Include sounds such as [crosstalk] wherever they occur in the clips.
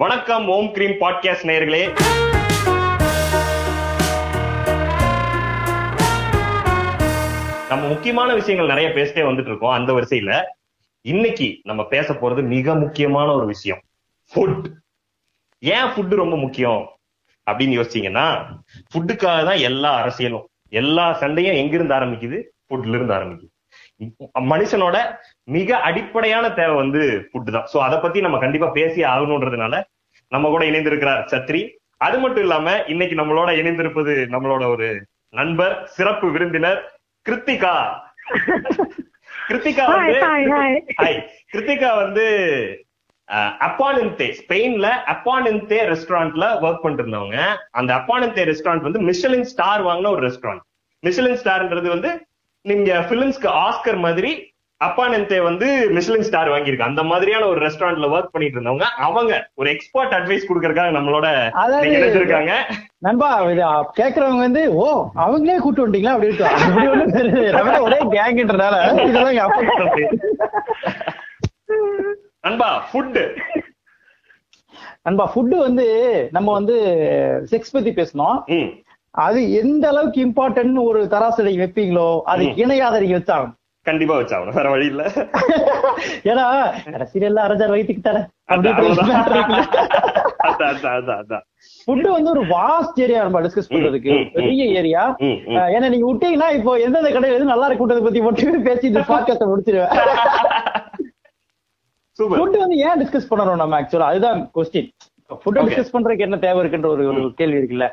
வணக்கம் ஓம் cream podcast நேயர்களே. நம்ம முக்கியமான விஷயங்கள் நிறைய பேசிட்டே வந்துட்டு இருக்கோம் அந்த வரிசையில. இன்னைக்கு நம்ம பேச போறது மிக முக்கியமான ஒரு விஷயம் ஃபுட் ஏன் ஃபுட் ரொம்ப முக்கியம் அப்படின்னு யோசிச்சீங்கன்னா ஃபுட்டுக்காக தான் எல்லா அரசியலும் எல்லா சண்டையும் எங்கிருந்து ஆரம்பிக்குது? ஃபுட்ல இருந்து ஆரம்பிக்குது. மனுஷனோட மிக அடிப்படையான தேவை வந்து ஃபுட் தான். சோ அதை பத்தி நம்ம கண்டிப்பா பேசி ஆகணுன்றதுனால நம்ம கூட இணைந்திருக்கிறார் சத்ரி. அது மட்டும் இல்லாம இன்னைக்கு நம்மளோட இணைந்திருப்பது நம்மளோட ஒரு நண்பர் சிறப்பு விருந்தினர் கிருத்திகா. கிருத்திகா வந்து. ஹாய் கிருத்திகா வந்து அப்பானந்தே. ஸ்பெயின்ல அப்பானந்தே ரெஸ்டாரண்ட்ல ஒர்க் பண்ணிட்டு இருந்தவங்க அந்த அப்பானந்தே ரெஸ்டாரண்ட் வந்து மிஷலின் ஸ்டார் வாங்கின ஒரு ரெஸ்டாரண்ட். மிஷலின் ஸ்டார்ன்றது வந்து நீங்க பிலிம்ஸ்க்கு ஆஸ்கர் மாதிரி அப்பானந்தே வந்து மிஷலின் ஸ்டார் வாங்கியிருக்கு. அந்த மாதிரியான ஒரு ரெஸ்டாரண்ட்ல ஒர்க் பண்ணிட்டு இருந்தவங்க அவங்க ஒரு எக்ஸ்பர்ட் அட்வைஸ் கொடுக்கறதுக்காக நம்மளோட இணைஞ்சிருக்காங்க நண்பா இது கேக்குறவங்க வந்து ஓ அவங்களே கூட்டு வந்துட்டீங்களா? அப்படின்னு ஒரே கேங்ன்றதால நண்பா ஃபுட் நண்பா ஃபுட்டு வந்து நம்ம வந்து செக்ஸ் பத்தி பேசணும். அது எந்த அளவுக்கு இம்பார்ட்டன்ட் ஒரு தராசடை வைப்பீங்களோ அதுக்கு இணையாத நீங்க வச்சாகணும். கண்டிப்பா வச்சாகணும். வேற வழி இல்ல. ஏன்னா கடைசியில எல்லாம் அரஜார் வயிற்றுக்கு தர அதான், அதான், அதான், அதான், அதான். ஃபுட்டு வந்து ஒரு வாஸ்ட் ஏரியா நம்ம டிஸ்கஸ் பண்றதுக்கு. பெரிய ஏரியா. ஏன்னா நீங்க விட்டீங்கன்னா இப்போ எந்தெந்த கடையில எது நல்லா இருக்குன்றதை பத்தி மட்டுமே பேசி இந்த பாட்காஸ்ட முடிச்சிருவேன். ஃபுட் வந்து ஏன் டிஸ்கஸ் பண்ணணும் நம்ம ஆக்சுவலா அதுதான் கொஸ்டின் ஃபுட். டிஸ்கஸ் பண்றதுக்கு என்ன தேவை இருக்குன்ற ஒரு கேள்வி இருக்குல்ல.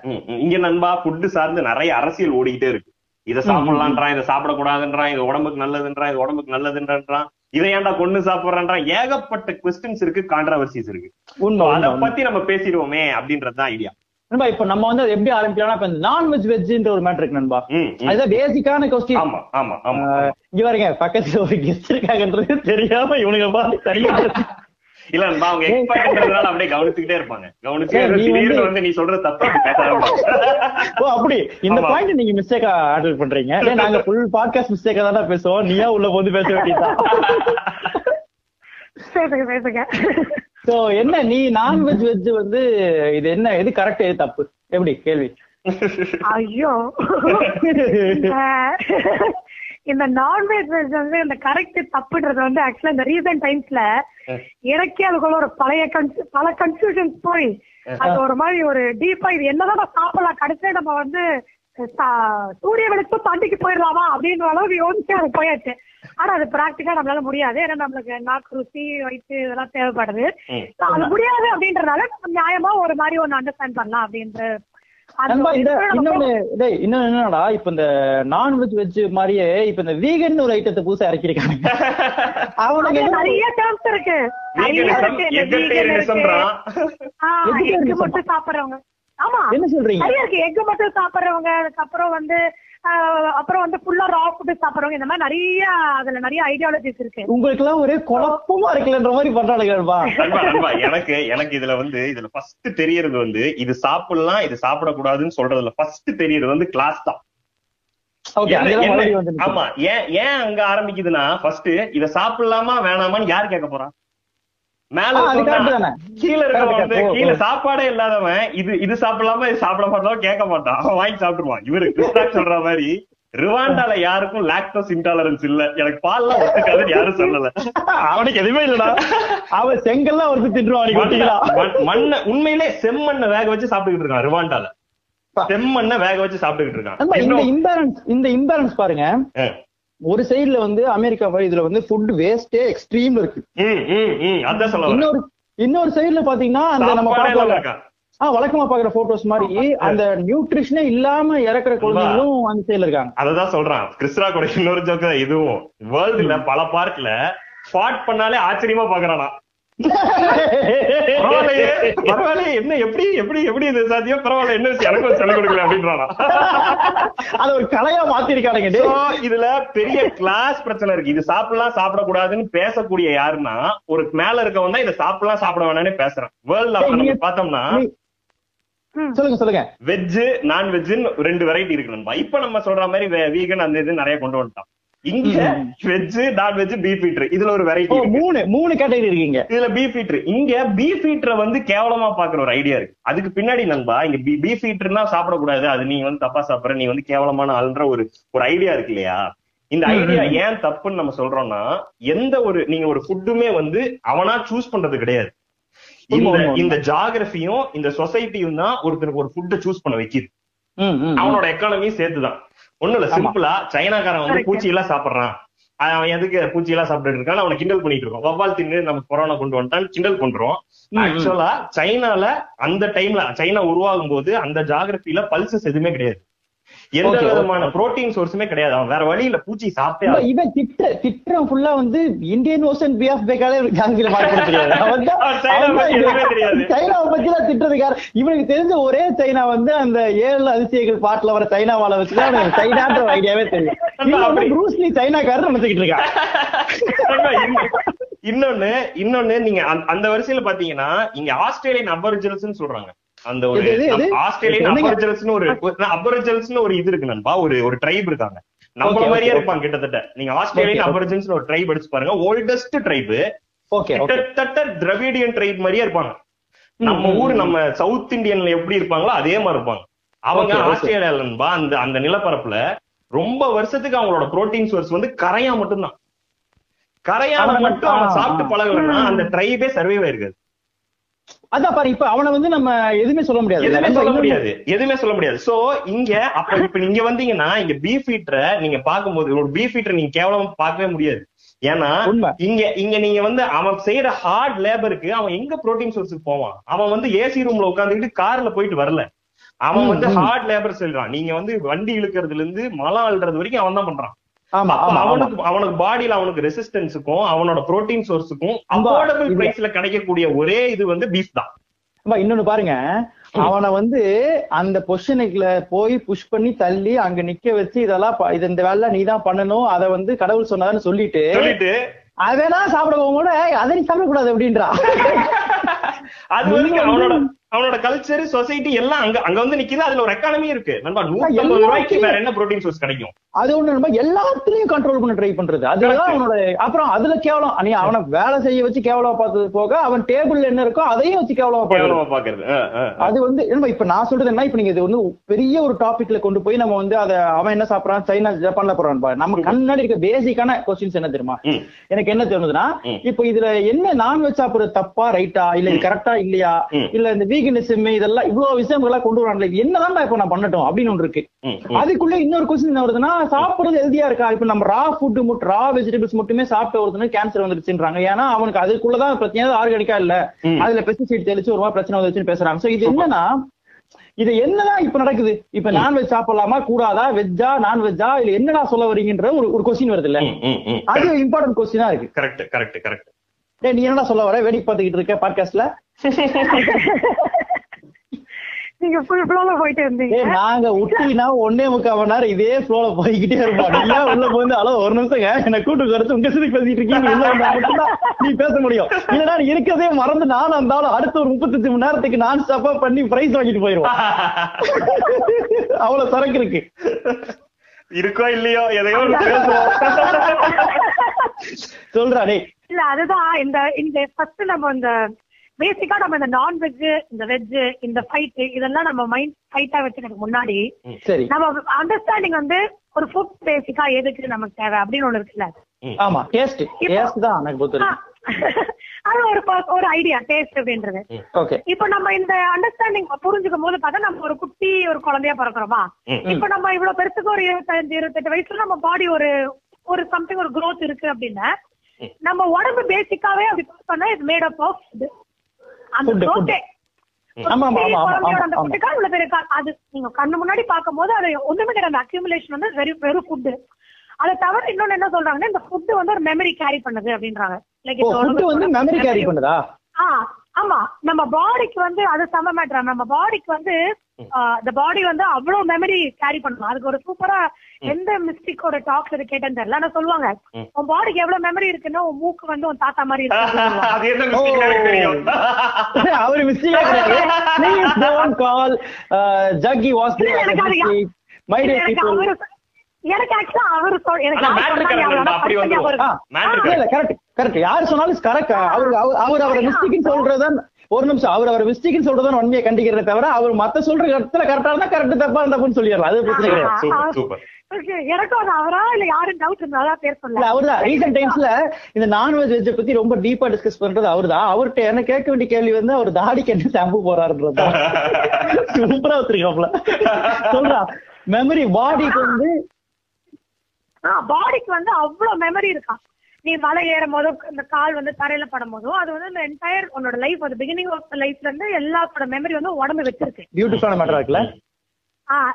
இங்க நண்பா ஃபுட் சார்ந்து நிறைய அரசியல் ஓடிக்கிட்டே இருக்கு. இத சாப்பிடலான்றான் இதை சாப்பிடக்கூடாதுன்றான் இது உடம்புக்கு நல்லதுன்றான் இது உடம்புக்கு நல்லதுன்றான் இதை ஏன்டா கொண்டு சாப்பிடுறான்றான்? ஏகப்பட்ட கொஸ்டின்ஸ் இருக்கு கான்ட்ரவர்சிஸ் இருக்கு. அத. பத்தி நம்ம பேசிடுவோமே அப்படின்றதுதான் ஐடியா நண்பா இப்ப நம்ம வந்து எப்படி ஆரம்பிக்கலாம்னா இப்ப நான்வெஜ் வெஜ்ன்ற ஒரு மேட்டர் இருக்கு நண்பா. அதுதான் பேசிக்கான கொஸ்டின் ஆமா ஆமா ஆமா இங்க பாருங்க பக்கத்துல ஒரு கெஸ்ட் இருக்காங்கன்றது தெரியாம இவனுங்க பார்த்து தனியா [laughs] இல்ல நண்பா அவங்க எக்ஸ்பர்ட்ன்றதுனால அப்படியே கவனிச்சுக்கிட்டே இருப்பாங்க. திடீர்னு வந்து- நீ சொல்ற தப்பா ஓ அப்படி. இந்த. பாயிண்ட் நீங்க மிஸ்டேக்கா ஹேண்டில் பண்றீங்க. ஏன் நாங்க ஃபுல் பாட்காஸ்ட் மிஸ்டேக்கா தானே பேசுவோம். நீயா உள்ள வந்து பேச வேண்டியதுதான். பேசுங்க பேசுங்க. சோ என்ன நீ நான்வெஜ் வெஜ் வந்து இது என்ன எது கரெக்ட் எது தப்பு? எப்படி? கேள்வி. ஐயோ. [laughs] இந்த நான்வெஜ் வெஜ் வந்து இந்த கரெக்ட் தப்புன்றது வந்து ஆக்சுவலா இந்த ரீசன்ட் டைம்ஸ்ல எனக்கே அதுக்குள்ள ஒரு பழைய பல கன்ஃபியூஷன்ஸ் போய் அது ஒரு மாதிரி ஒரு டீப்பா இது என்னதான் நம்ம சாப்பிடலாம் கடைசியா நம்ம வந்து சூரிய வெளிச்சம் தண்டிக்கு போயிடலாமா அப்படின்ற அளவுக்கு யோசிச்சு அது போயாச்சு. ஆனா அது பிராக்டிக்கா நம்மளால முடியாது. ஏன்னா நம்மளுக்கு நாக்கு ருசி வயிற்று இதெல்லாம் தேவைப்படுது. அது முடியாது அப்படின்றதுனால நம்ம நியாயமா ஒரு மாதிரி ஒண்ணு அண்டர்ஸ்டாண்ட் பண்ணலாம் அப்படின்ற என்னடா இப்ப இந்த நான்வெஜ் வெஜ் மாதிரியே இப்ப இந்த வீகன் ஒரு ஐட்டத்தை புதுசா இறக்கிருக்காங்க [laughs] அவனுக்கு நிறைய டேர்ம்ஸ் இருக்கு. எக் மட்டும் சாப்பிடுறவங்க. ஆமா. என்ன சொல்றீங்க? எக் மட்டும் சாப்பிடுறவங்க அதுக்கப்புறம் வந்து அப்புறம் வந்து ஃபுல்லா ரா ஃபுட் சாப்பிடுறவங்க இந்த மாதிரி நிறைய அதுல நிறைய ஐடியாலஜிஸ் இருக்கு. உங்களுக்கு எல்லாம் ஒரே குழப்பமா இருக்குன்ற மாதிரி நண்பா, எனக்கு எனக்கு இதுல வந்து இதுல ஃபர்ஸ்ட் தெரியறது வந்து இது சாப்பிடலாம் இது சாப்பிடக்கூடாதுன்னு சொல்றதுல ஃபர்ஸ்ட் தெரியறது வந்து கிளாஸ் தான். ஆமா ஏன் ஏன் அங்க ஆரம்பிக்குதுன்னா ஃபர்ஸ்ட் இத சாப்பிடலாமா வேணாமான்னு யார் கேட்க போறான் மேல. கீழ இருக்கவன். கீழ சாப்பாடே இல்லாதவன் இது இது சாப்பிடலாமா இது சாப்பிட மாட்டான் கேட்க மாட்டான். அவன் வாங்கி சாப்பிட்டுருவான். இவரு கிறிஸ்டாக் சொல்ற மாதிரி ரிவாண்டால யாருக்கும் லாக்டோஸ் இன்டாலரன்ஸ் இல்ல. எனக்கு பால்லாம் ஒத்துக்காதுன்னு யாரும் சொல்லல. அவனுக்கு எதுவுமே இல்லடா. அவன் செங்கல்லாம் ஒட்டிக்கலாம் மண்- மண்ணை உண்மையிலே செம்மண்ணை வேக வச்சு சாப்பிட்டுக்கிட்டு இருக்கான் ரிவாண்டால. செம்மண்ணை வேக வச்சு சாப்பிட்டுக்கிட்டு இருக்கான். இந்த இம்பேலன்ஸ் இந்த இம்பேலன்ஸ் பாருங்க. ஒரு சைடுல வந்து அமெரிக்கா இதுல வந்து ஃபுட் வேஸ்டே எக்ஸ்ட்ரீம்ல இருக்கு. இன்னொரு இன்னொரு சைடுல பாத்தீங்கன்னா அந்த நம்ம சாப்பாடே இல்லாம பாக்கல இருக்கான். ஆ வழக்கமா பாக்குற போட்டோஸ் மாதிரி அந்த நியூட்ரிஷனே இல்லாம இறக்குற குழந்தைங்களும் அந்த சைடுல இருக்காங்க. அததான் சொல்றான். கிறிஸ்டா கூட இன்னொரு ஜோக்கு இதுவும். வேர்ல்டுல பல பார்ட்ல ஃபாட் பண்ணாலே ஆச்சரியமா பாக்குறானா பரவாயில்லையே. [laughs] பரவாயில்லையே. என்ன எப்படி எப்படி எப்படி இது சாத்தியம்? பரவாயில்ல என்ன விஷயம்? எனக்கும் சொல்லிக் கொடுக்கல அப்படின்றானா? [laughs] அத ஒரு கலையா மாத்திருக்கானுங்க. இதுல பெரிய கிளாஸ் பிரச்சனை இருக்கு. இது சாப்பிடலாம் சாப்பிடக்கூடாதுன்னு பேசக்கூடிய யாருன்னா ஒரு மேல இருக்கவன் தான் இதை சாப்பிடலாம் சாப்பிட வேணாம்னு பேசுறான். வேர்ல்ட்ல நம்ம நீங்க- பார்த்தோம்னா சொல்லுங்க சொல்லுங்க. வெஜ் நான்வெஜ்னு ரெண்டு வெரைட்டி இருக்கு இப்ப நம்ம சொல்ற மாதிரி வீகன் அந்த இது நிறைய கொண்டு வந்துட்டான். இங்க வெஜ் நான்வெஜ் பீஃப் ஈட்டர் இதுல ஒரு வெரைட்டி மூணு மூணு கேட்டகரி இருக்கீங்க. இதுல பீஃப் ஈட்டர் இங்க பீஃப் ஈட்டரை வந்து கேவலமா பாக்குற ஒரு ஐடியா இருக்கு. அதுக்கு பின்னாடி நண்பா இங்க பீஃப் ஈட்டர்னா சாப்பிடக்கூடாது. அது நீ வந்து தப்பா சாப்பிடுற நீ வந்து கேவலமான ஆளுன்ற ஒரு ஒரு ஐடியா இருக்கு இல்லையா? இந்த ஐடியா ஏன் தப்புன்னு நம்ம சொல்றோம்னா எந்த ஒரு நீங்க ஒரு ஃபுட்டுமே வந்து அவனா சூஸ் பண்றது கிடையாது. இந்த ஜாகிரபியும் இந்த சொசைட்டியும் தான் ஒருத்தருக்கு ஒரு ஃபுட்டை சூஸ் பண்ண வைக்கிது. அவனோட எக்கானமியும் சேர்த்துதான். ஒண்ணும் இல்ல. சிம்பிளா சைனாக்காரன் வந்து. பூச்சி எல்லாம் சாப்பிடுறான் அவன் எதுக்கு பூச்சி எல்லாம் சாப்பிட்டு இருக்கான் அவனை கிண்டல் பண்ணிட்டு இருக்கோம் வவ்வால் தின்னு நம்ம கொரோனா கொண்டு வந்துட்டான் கிண்டல் பண்றோம். ஆக்சுவலா சைனால அந்த டைம்ல சைனா உருவாகும் போது அந்த ஜாகிரபில பல்சஸ் எதுவுமே கிடையாது எந்த. விதமான புரோட்டீன் சோர்ஸுமே கிடையாது. அவன் வேற வழி இல்ல பூச்சி சாப்பிட்டே. இவன் திட்ட திட்டம் ஃபுல்லா வந்து இந்தியன் ஓசன் பி ஆஃப் பேக்காலே ஜாங்கில மார்க் தெரியாது. சைனாவை பத்தி தான் திட்டுறதுக்கார இவனுக்கு தெரிஞ்ச ஒரே சைனா வந்து அந்த ஏழு அதிசயங்கள் பாட்டுல வர சைனாவால வச்சுதான் அவனுக்கு சைனான்ற ஐடியாவே தெரியும். ப்ரூஸ்லி சைனாக்காரர் நினைச்சுக்கிட்டு இருக்கான். இன்னொன்னு இன்னொன்னு நீங்க அந்த- அந்த வரிசையில பாத்தீங்கன்னா இங்க ஆஸ்திரேலியன் அபரிஜினல்ஸ் சொல்றாங்க. அந்த ஒரு? ஆஸ்திரேலியன் சொன்னீங்க. அபரிஜினல்ஸ் ஒரு அபரிஜினல்ஸ் ஒரு இது இருக்கு நண்பா ஒரு ஒரு ட்ரைப் இருக்காங்க Okay, மாதிரியே இருப்பாங்க கிட்டத்தட்ட நீங்க ஆஸ்திரேலியன். அபரிஜின்ஸ் ஒரு ட்ரைப் அடிச்சு பாருங்க ஓல்டஸ்ட் ட்ரைப் கிட்டத்தட்ட திராவிடியன் ட்ரைப் மாதிரியே இருப்பாங்க நம்ம ஊர். நம்ம சவுத் இந்தியன்ல எப்படி இருப்பாங்களோ அதே மாதிரி இருப்பாங்க அவங்க Okay, okay. ஆஸ்திரேலியால நண்பா அந்த அந்த நிலப்பரப்புல ரொம்ப வருஷத்துக்கு அவங்களோட புரோட்டீன் சோர்ஸ் வந்து கரையா மட்டும்தான் கரையால அவன் மட்டும் அவன் சாப்பிட்டு. பழகலன்னா அந்த ட்ரைபே சர்வைவ் ஆயிருக்காது அதான் பாரு இப்ப அவனை வந்து நம்ம எதுவுமே சொல்ல முடியாது. எதுவுமே சொல்ல முடியாது. எதுவுமே சொல்ல முடியாது. சோ இங்க அப்ப இப்ப நீங்க வந்தீங்கன்னா இங்க பீஃப் ஈட்டரை நீங்க பாக்கும்போது ஒரு பீஃப் ஈட்டரை நீங்க கேவலமா பார்க்கவே முடியாது. ஏன்னா. இங்க இங்க நீங்க வந்து அவன் செய்யற ஹார்ட் லேபருக்கு அவன் எங்க புரோட்டீன் சோர்ஸுக்கு போவான்? அவன் வந்து ஏசி ரூம்ல உட்காந்துக்கிட்டு கார்ல போயிட்டு வரல. அவன் வந்து. ஹார்ட் லேபர் சொல்றான் நீங்க வந்து வண்டி இழுக்கிறதுல இருந்து மலை அழுறது வரைக்கும் அவன் தான் பண்றான். அவனுக்கு அவனுக்கு பாடியில அவனுக்கு ரெசிஸ்டன்ஸுக்கும் அவனோட புரோட்டீன் சோர்ஸுக்கும் அஃபோர்டபிள் பிரைஸ்ல கிடைக்கக்கூடிய ஒரே இது வந்து பீஃப் தான். இன்னொன்னு பாருங்க. அவனை வந்து அந்த பொசிஷனுக்குள்ள போய் புஷ் பண்ணி தள்ளி அங்க நிக்க வச்சு இதெல்லாம் இது இந்த வேலை நீ தான் பண்ணணும் அதை வந்து கடவுள் சொன்னான்னு சொல்லிட்டு அதெல்லாம் சாப்பிட கூட அதை நீ சாப்பிடக்கூடாது அப்படின்றா. அது வந்து- அவனோட அவனோட கல்ச்சர் சொசைட்டி எல்லாம் அங்க அங்க வந்து நிக்குது அதுல ஒரு எக்கானமி இருக்கு நண்பா நூத்தி ரூபாய்க்கு வேற என்ன புரோட்டீன் சோர்ஸ் கிடைக்கும் அது ஒண்ணு நம்ம எல்லாத்துலயும் கண்ட்ரோல் பண்ண ட்ரை பண்றது அதுதான். அவனோட அப்புறம் அதுல கேவலம் நீ அவனை வேலை செய்ய வச்சு கேவலமா பார்த்தது போக அவன் டேபிள்ல என்ன இருக்கோ அதையும் வச்சு கேவலமா பாக்குறது. அது வந்து இப்ப நான் சொல்றது என்ன இப்ப நீங்க இது வந்து பெரிய ஒரு டாபிக்ல கொண்டு போய் நம்ம வந்து அத அவன் என்ன சாப்பிடறான் சைனா ஜப்பான்ல போறான். நம்ம கண்ணாடி இருக்க பேசிக்கான கொஸ்டின்ஸ் என்ன தெரியுமா. எனக்கு என்ன தோணுதுன்னா. இப்ப இதுல என்ன நான்வெஜ் சாப்பிடுறது தப்பா ரைட்டா இல்ல இது கரெக்டா இல்லையா. இல்ல இந்த வீகனிசம் இதெல்லாம் இவ்வளவு விஷயங்களா கொண்டு வராங்களே இது என்னதான் இப்ப நான் பண்ணட்டும் அப்படின்னு ஒன்று இருக்கு. அதுக்குள்ள இன்னொரு கொஸ்டின் என்ன வருதுன்னா சாப்பிடுறது ஹெல்தியா இருக்கா? இப்ப நம்ம ரா ஃபுட் மட்டும் ரா வெஜிடபிள்ஸ் மட்டுமே சாப்பிட்ட ஒருத்தனுக்கு கேன்சர் வந்துருச்சுன்றாங்க. ஏன்னா அவனுக்கு அதுக்குள்ளதான் பிரச்சனை ஆர்கானிக்கா இல்ல. அதுல பெஸ்டிசைட் தெளிச்சு ஒரு மாதிரி பிரச்சனை வந்துருச்சுன்னு பேசுறாங்க. சோ இது என்னன்னா இது என்னதான் இப்ப நடக்குது? இப்ப நான்வெஜ் சாப்பிடலாமா கூடாதா? வெஜ்ஜா நான்வெஜ்ஜா இல்ல என்னடா சொல்ல வரீங்கன்ற ஒரு ஒரு கொஸ்டின் வருது இல்ல. அது இம்பார்ட்டன்ட் கொஸ்டினா இருக்கு. கரெக்ட் கரெக்ட் கரெக்ட் நீ என்னடா சொல்ல வர? வேடிக்கை பார்த்துக்கிட்டு இருக்க பாட்காஸ்ட்ல நீங்க ஃபுல் ஃப்ளோல போயிட்டு இருந்தீங்க. ஏய் நாங்க உட்டினா ஒன்னே முக்கால் மணி நேரம் இதே ஃப்ளோல போய்கிட்டே இருப்போம். நீங்க உள்ள வந்து அளவு ஒரு நிமிஷங்க என்ன கூட்டு குறைச்சு உங்க சிரிக்கு பேசிட்டு இருக்கீங்க. நீ பேச முடியும். இல்லன்னா நீ இருக்கதே மறந்து நானும் இருந்தாலும் அடுத்த ஒரு முப்பத்தஞ்சு மணி நேரத்துக்கு நான் ஸ்டாப்பா பண்ணி பிரைஸ் வாங்கிட்டு போயிருவோம். அவ்வளவு சரக்கு இருக்கு. இருக்கோ இல்லையோ எதையோ சொல்றா டேய். இல்ல அதுதான் இந்த இந்த ஃபர்ஸ்ட் நம்ம இந்த பேசிக்கா நம்ம இந்த நான்வெஜ் இந்த வெஜ் இந்த ஃபைட் இதெல்லாம் நம்ம மைண்ட் ஃபைட்டா வச்சுக்கிறதுக்கு முன்னாடி சரி. நம்ம அண்டர்ஸ்டாண்டிங் வந்து ஒரு ஃபுட் பேசிக்கா எதுக்கு நமக்கு தேவை அப்படின்னு ஒண்ணு இருக்குல்ல. ஆமா டேஸ்ட் டேஸ்ட் தான் எனக்கு பொறுத்த ஆ, வரைக்கும் அது ஒரு ஒரு ஐடியா டேஸ்ட் அப்படின்றது. ஓகே இப்ப நம்ம இந்த அண்டர்ஸ்டாண்டிங் புரிஞ்சுக்கும் போது பார்த்தா நம்ம ஒரு குட்டி ஒரு குழந்தையா பிறக்கிறோமா. இப்ப நம்ம இவ்வளவு பெருசுக்கு ஒரு இருபத்தஞ்சு இருபத்தெட்டு வயசுல நம்ம பாடி ஒரு ஒரு சம்திங் ஒரு growth இருக்கு அப்படின்னா நம்ம உடம்பு பேசிக்காவே அப்படி பார்த்தோம்னா இது மேட் அப் ஆஃப் அந்த அது நீங்க கண்ணு முன்னாடி பார்க்கும்போது அது ஒண்ணுமே கிடையாது. அந்த அக்யூமுலேஷன் வந்து வெறும் வெறும் ஃபுட் அதை தவிர இன்னொன்னு என்ன சொல்றாங்கன்னா இந்த ஃபுட் வந்து ஒரு மெமரி கேரி பண்ணுது அப்படின்றாங்க. லைக் ஆ ஆமா. நம்ம பாடிக்கு வந்து அது சம மேட்டர் நம்ம பாடிக்கு வந்து இந்த பாடி வந்து அவ்வளவு மெமரி கேரி பண்ணும். அதுக்கு ஒரு சூப்பரா எந்த மிஸ்டேக்கோட டாக்ஸ் இது கேட்டேன்னு தெரியல. ஆனா சொல்லுவாங்க. உன் பாடிக்கு எவ்வளவு மெமரி இருக்குன்னா உன் மூக்கு வந்து உன் தாத்தா மாதிரி [laughs] இருக்கு எனக்கு தெரியும். [laughs] அவரு மிஸ்டேக் கிடையாது. Please don't call Jaggi Vasudev எனக்கு பீப்புள் அவரு எனக்கு ஆக்சுவலா அவரு எனக்கு இருக்கு. கரெக்ட் கரெக்ட் யாரு சொன்னாலும் கரெக்ட் அவர் அவர் அவர் அவரை மிஸ்டேக்னு சொல்றதான் ஒரு நிமிஷம். அவர் அவர் மிஸ்டேக்னு சொல்றதான் உண்மையை கண்டிக்கிறத தவிர அவர் மத்த சொல்ற இடத்துல கரெக்டா இருந்தா கரெக்ட் தப்பா தப்புன்னு சொல்லிடலாம். அது பிரச்சனை கிடையாது. சூப்பர். எனக்கும் அது அவரா இல்ல யாரும் டவுட் இருந்தா பேர் இல்ல சொல்ல அவர்தான் ரீசெண்ட் டைம்ஸ்ல இந்த நான்வெஜ் வெஜ் பத்தி ரொம்ப டீப்பா டிஸ்கஸ் பண்றது அவர்தான். அவர்கிட்ட என்ன கேட்க வேண்டிய கேள்வி வந்து அவர் தாடிக்கு என்ன ஷாம்பு போறாருன்றது சூப்பரா [laughs] வச்சிருக்காப்ல சொல்றா. மெமரி பாடிக்கு வந்து பாடிக்கு வந்து அவ்வளவு மெமரி இருக்கா. நீ மலை ஏறும் போதோ இந்த கால் வந்து தரையில படும் போதோ அது வந்து இந்த என்டையர் உன்னோட லைஃப் அது பிகினிங் ஆஃப் லைஃப்ல இருந்து எல்லாத்தோட மெமரி வந்து உடம்பு வச்சிருக்கு. பியூட்டிஃபுல்லான மேட்டர் இருக்குல்ல?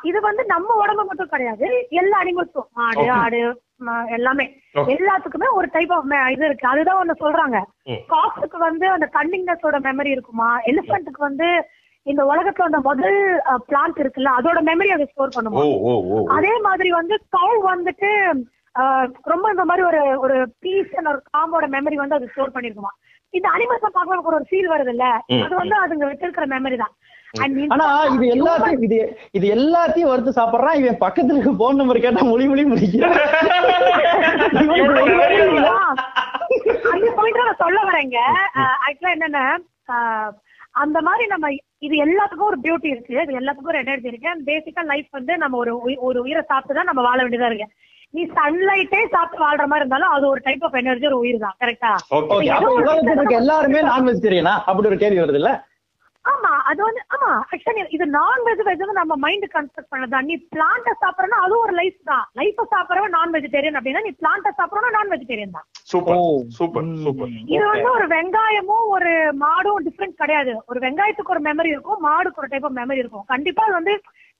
இது வந்து நம்ம உடம்பு மட்டும் கிடையாது. எல்லா அனிமல்ஸும். ஆடு ம- எல்லாமே. எல்லாத்துக்குமே ஒரு டைப் ஆஃப் இது இருக்கு. அதுதான் ஒண்ணு சொல்றாங்க. ம். காக்ஸுக்கு வந்து அந்த கன்னிங்னஸோட மெமரி இருக்குமா? எலிஃபென்ட்டுக்கு வந்து இந்த உலகத்துல அந்த முதல் பிளான்ட் இருக்குல்ல அதோட மெமரி அதை ஸ்டோர் பண்ணுமா? ஓ ஓ அதே மாதிரி வந்து கவு வந்துட்டு ரொம்ப இந்த மாதிரி ஒரு ஒரு பீஸ் ஒரு காம்போட மெமரி வந்து அது ஸ்டோர் பண்ணிருக்குமா? இந்த அனிமல்ஸ் நமக்கு ஒரு ஃபீல் வருது இல்ல. அது வந்து அதுங்க வச்சிருக்கிற மெமரி தான். ஆனா இது எல்லாத்தையும் இது இது எல்லாத்தையும் வறுத்து சாப்பிடுறான். இவன் பக்கத்துல இருக்க போன் நம்பர் கேட்டா மொழி மொழி முடிக்கிறான். [laughs] அந்த பாயிண்ட் நான் சொல்ல வரேங்க. ஆக்சுவலா என்னன்னா அந்த மாதிரி நம்ம இது எல்லாத்துக்கும் ஒரு பியூட்டி இருக்கு. இது எல்லாத்துக்கும் ஒரு எனர்ஜி இருக்கு. அண்ட் பேசிக்கா லைஃப் வந்து நம்ம ஒரு ஒரு உயிரை சாப்பிட்டு தான் நம்ம வாழ வேண்டியதா இருக்கு. நீ சன்லைட்டே சாப்பிட்டு வாழ்ற மாதிரி இருந்தாலும் அது ஒரு டைப் ஆஃப் எனர்ஜி ஒரு உயிர் தான் கரெக்டா எல்லாருமே நான் வெஜிடேரியனா அப்படி ஒரு கேள்வி வருது இல்ல? ஆமா அது வந்து ஆமா ஆக்சுவலி இது நான் வெஜ் வெஜ் வந்து நம்ம மைண்ட் கன்ஸ்ட்ரக்ட் பண்ணதான் நீ பிளான்ட சாப்பிடறனா அது ஒரு லைஃப் தான். லைஃப் சாப்பிடறவன் நான் வெஜிடேரியன் அப்படின்னா நீ பிளான்ட சாப்பிடறனா நான் வெஜிடேரியன் தான். சூப்பர். சூப்பர் சூப்பர் இது வந்து ஒரு வெங்காயமும் ஒரு மாடும் டிஃபரெண்ட் கிடையாது. ஒரு வெங்காயத்துக்கு ஒரு மெமரி இருக்கும் மாடுக்கு ஒரு டைப் ஆஃப் மெமரி இருக்கும். கண்டிப்பா அது வந்து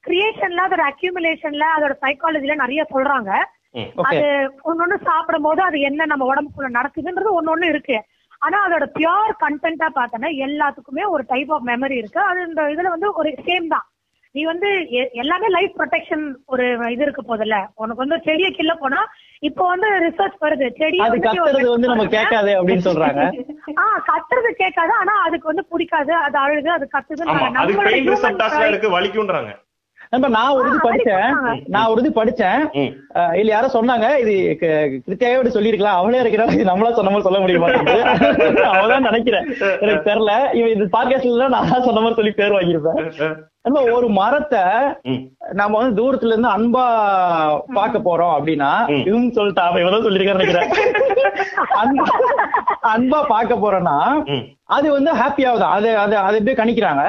கிரியேஷன்ல அதோட அக்யூமுலேஷன்ல அதோட சைக்காலஜில நிறைய சொல்றாங்க. அது ஒன்னொன்னு சாப்பிடும் போது அது என்ன நம்ம உடம்புக்குள்ள நடக்குதுன்றது ஒன்னொன்னு இருக்கு. ஆனா அதோட பியோர் கண்டென்ட்டா பார்த்தோன்னா எல்லாத்துக்குமே ஒரு டைப் ஆஃப் மெமரி இருக்கு. அது இந்த இதுல வந்து ஒரு சேம் தான். நீ வந்து எல்லாமே லைஃப் ப்ரொடெக்ஷன் ஒரு இது இருக்கு போதுல்ல. உனக்கு வந்து செடியை கிள்ள போனா இப்போ வந்து ரிசர்ச் வருது. செடி வந்து நம்ம கேட்காதே அப்படின்னு சொல்றாங்க. ஆஹ் கத்துறது கேட்காது. ஆனா அதுக்கு வந்து பிடிக்காது. அது அழுது அது கத்துதுன்னு நான் ஒரு இது படிச்சேன். நான் ஒரு இது படிச்சேன். இல்ல யாரோ சொன்னாங்க. இது கிருத்தியாவோட சொல்லிருக்கலாம் அவளே இருக்கிறாங்க இது நம்மளா சொன்ன மாதிரி சொல்ல முடிய மாட்டேங்குது அவதான் நினைக்கிறேன். எனக்கு தெரியல. இவன் இது பாட்காஸ்ட்ல நான் தான் சொன்ன மாதிரி சொல்லி பேர் வாங்கியிருப்பேன். நண்பா, ஒரு மரத்தை. நம்ம வந்து தூரத்துல இருந்து அன்பா பார்க்க போறோம் அப்படின்னா. இவங்க சொல்லிட்டா அவன் இவதான் சொல்லிருக்காரு நினைக்கிறேன். அன்பா அன்பா பார்க்க போறோம்னா. அது வந்து ஹாப்பி ஆகுது. அது அது அது எப்படியே கணிக்கிறாங்க.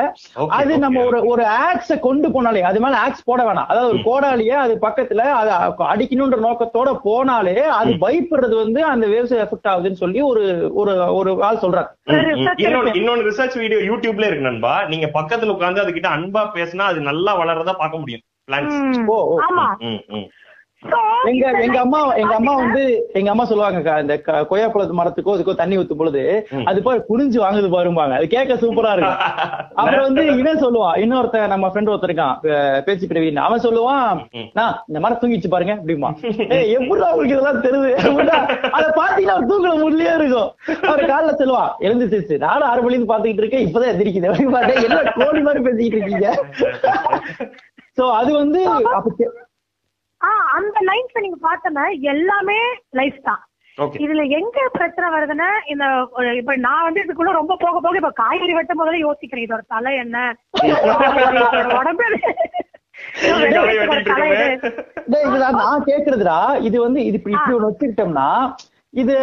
அது நம்ம. ஒரு ஒரு ஆக்ஸ கொண்டு போனாலே அது மேல ஆக்ஸ் போட வேணாம். அதாவது ஒரு கோடாலிய அது பக்கத்துல அது அடிக்கணும்ன்ற நோக்கத்தோட போனாலே அது பயப்படுறது வந்து அந்த வேவ்ஸ் எஃபெக்ட் ஆகுதுன்னு சொல்லி ஒரு ஒரு ஒரு ஆள் research இன்னொன்னு ரிசர்ச் வீடியோ யூடியூப்ல இருக்கு நண்பா. நீங்க பக்கத்துல உட்கார்ந்து அதுகிட்ட அன்பா பேசினா அது நல்லா வளர்றதா பார்க்க முடியும். பிளான்ஸ் எங்க எங்க அம்மா எங்க அம்மா வந்து எங்க அம்மா சொல்லுவாங்க "கா, இந்த க- கொய்யாப்பழத்து மரத்துக்கோ இதுக்கோ தண்ணி ஊத்தும் பொழுது. அது பாரு குனிஞ்சு வாங்குது பாரும்பாங்க. அது கேட்க சூப்பரா இருக்கும். [laughs] அப்புறம் வந்து இவன் சொல்லுவான் இன்னொருத்தன் நம்ம ஃப்ரெண்ட் ஒருத்தர் இருக்கான் பே- பேச்சு பிரவீன் அவன் சொல்லுவான். நான் இந்த மரம் தூங்கிச்சு பாருங்க அப்படிமா ஏய் எப்படி உங்களுக்கு இதெல்லாம் தெரியுது? அத பாத்தீங்கன்னா அவர் தூங்கல முடியலே இருக்கும். அவர் காலைல சொல்லுவான் எழுந்துச்சு நானும் ஆறு மணிக்கு பாத்துக்கிட்டு இருக்கேன் இப்பதான் எந்திரிக்குது. என்ன கோழி மாதிரி பேசிக்கிட்டு இருக்கீங்க? [laughs] சோ அது வந்து அப்ப அந்த லைன்ஸ் நீங்க பார்த்தோன்னா எல்லாமே லைஃப் தான். ஓகே இதுல எங்க பிரச்சனை வருதுன்னா இந்த இப்ப நான் வந்து இதுக்குள்ள ரொம்ப போக போக இப்ப காய்கறி வெட்டும் போதே யோசிக்கிறேன். இதோட தலை என்ன? [laughs] உடம்பு இதுதான் நான் கேக்குறதுடா. இது வந்து இது இப்படி இப்படி ஒண்ணு வச்சுக்கிட்டோம்னா இது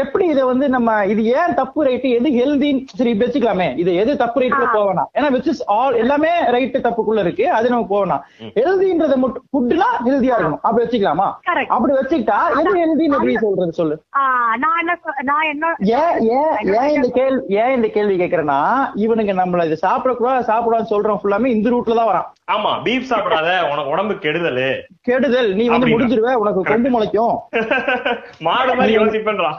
எப்படி இத வந்து நம்ம இது ஏன் தப்பு ரைட்டு எது ஹெல்தின்னு சரி இப்படி வச்சுக்கலாமே. இது எது தப்பு ரைட்ல போவேணாம் ஏன்னா விச் இஸ் ஆல் எல்லாமே ரைட்டு தப்புக்குள்ள இருக்கு. அது நம்ம போவேணாம் ஹெல்தின்றத மட்டும் ஃபுட்னா ஹெல்தியா இருக்கணும். அப்படி வச்சுக்கலாமா? Correct. அப்படி வச்சுக்கிட்டா எது ஹெல்தின்னு எப்படி சொல்றது சொல்லு? ஆ, நான் என்ன சொ- நான் என்ன ஏன் ஏன் ஏன் இந்த கேள்வி ஏன் இந்த கேள்வி கேக்குறேன்னா இவனுங்க நம்மள இது சாப்பிடக்கூடாது சாப்பிடான்னு சொல்றோம் ஃபுல்லாமே இந்த ரூட்ல தான் வரான். ஆமா பீஃப் சாப்பிடாத உனக்கு உடம்பு கெடுதல். கெடுதல். நீ வந்து. முடிஞ்சிருவ உனக்கு கொண்டு முளைக்கும். [laughs] மாடு மாதிரி யோசிப்பேன்றான்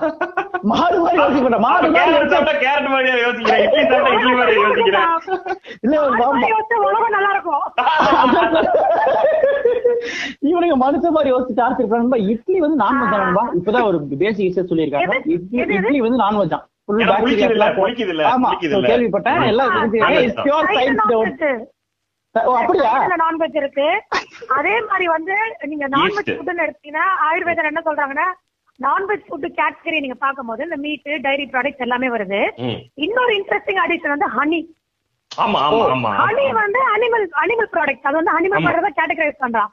மாடு மாதிரி யோசிக்க மாடு மாதிரி கேரட் யோசிக்க சாப்பிட்டா கேரட் மாதிரியா யோசிக்கிறேன். இட்லி சாப்பிட்டா இட்லி மாதிரி யோசிக்கிறேன். இல்ல நான் பாம்பா. மாதிரி யோசிச்சா உலகம் நல்லா இருக்கும் இவனுங்க மனுஷ மாதிரி யோசிச்சு பண்ணா இட்லி வந்து நான்வெஜ் தான்பா இப்பதான் ஒரு பேசிக் விஷயம் சொல்லியிருக்காங்க? இட்லி வந்து நான்வெஜ் தான். கேள்விப்பட்டேன். எல்லாம் அப்படியா? நான்வெஜ் இருக்கு. அதே மாதிரி வந்து நீங்க நான்வெஜ். ஃபுட்னு எடுத்தீங்கன்னா ஆயுர்வேதம் என்ன சொல்றாங்கன்னா நான்வெஜ் ஃபுட் கேட்டகரி நீங்க பார்க்கும்போது இந்த மீட் டைரி ப்ராடக்ட்ஸ் எல்லாமே வருது. இன்னொரு இன்ட்ரெஸ்டிங் அடிஷன் வந்து ஹனி ஹனி வந்து அனிமல் அனிமல் ப்ராடக்ட் அது வந்து அனிமல். ப்ராடக்ட் கேட்டகரைஸ் பண்றான்.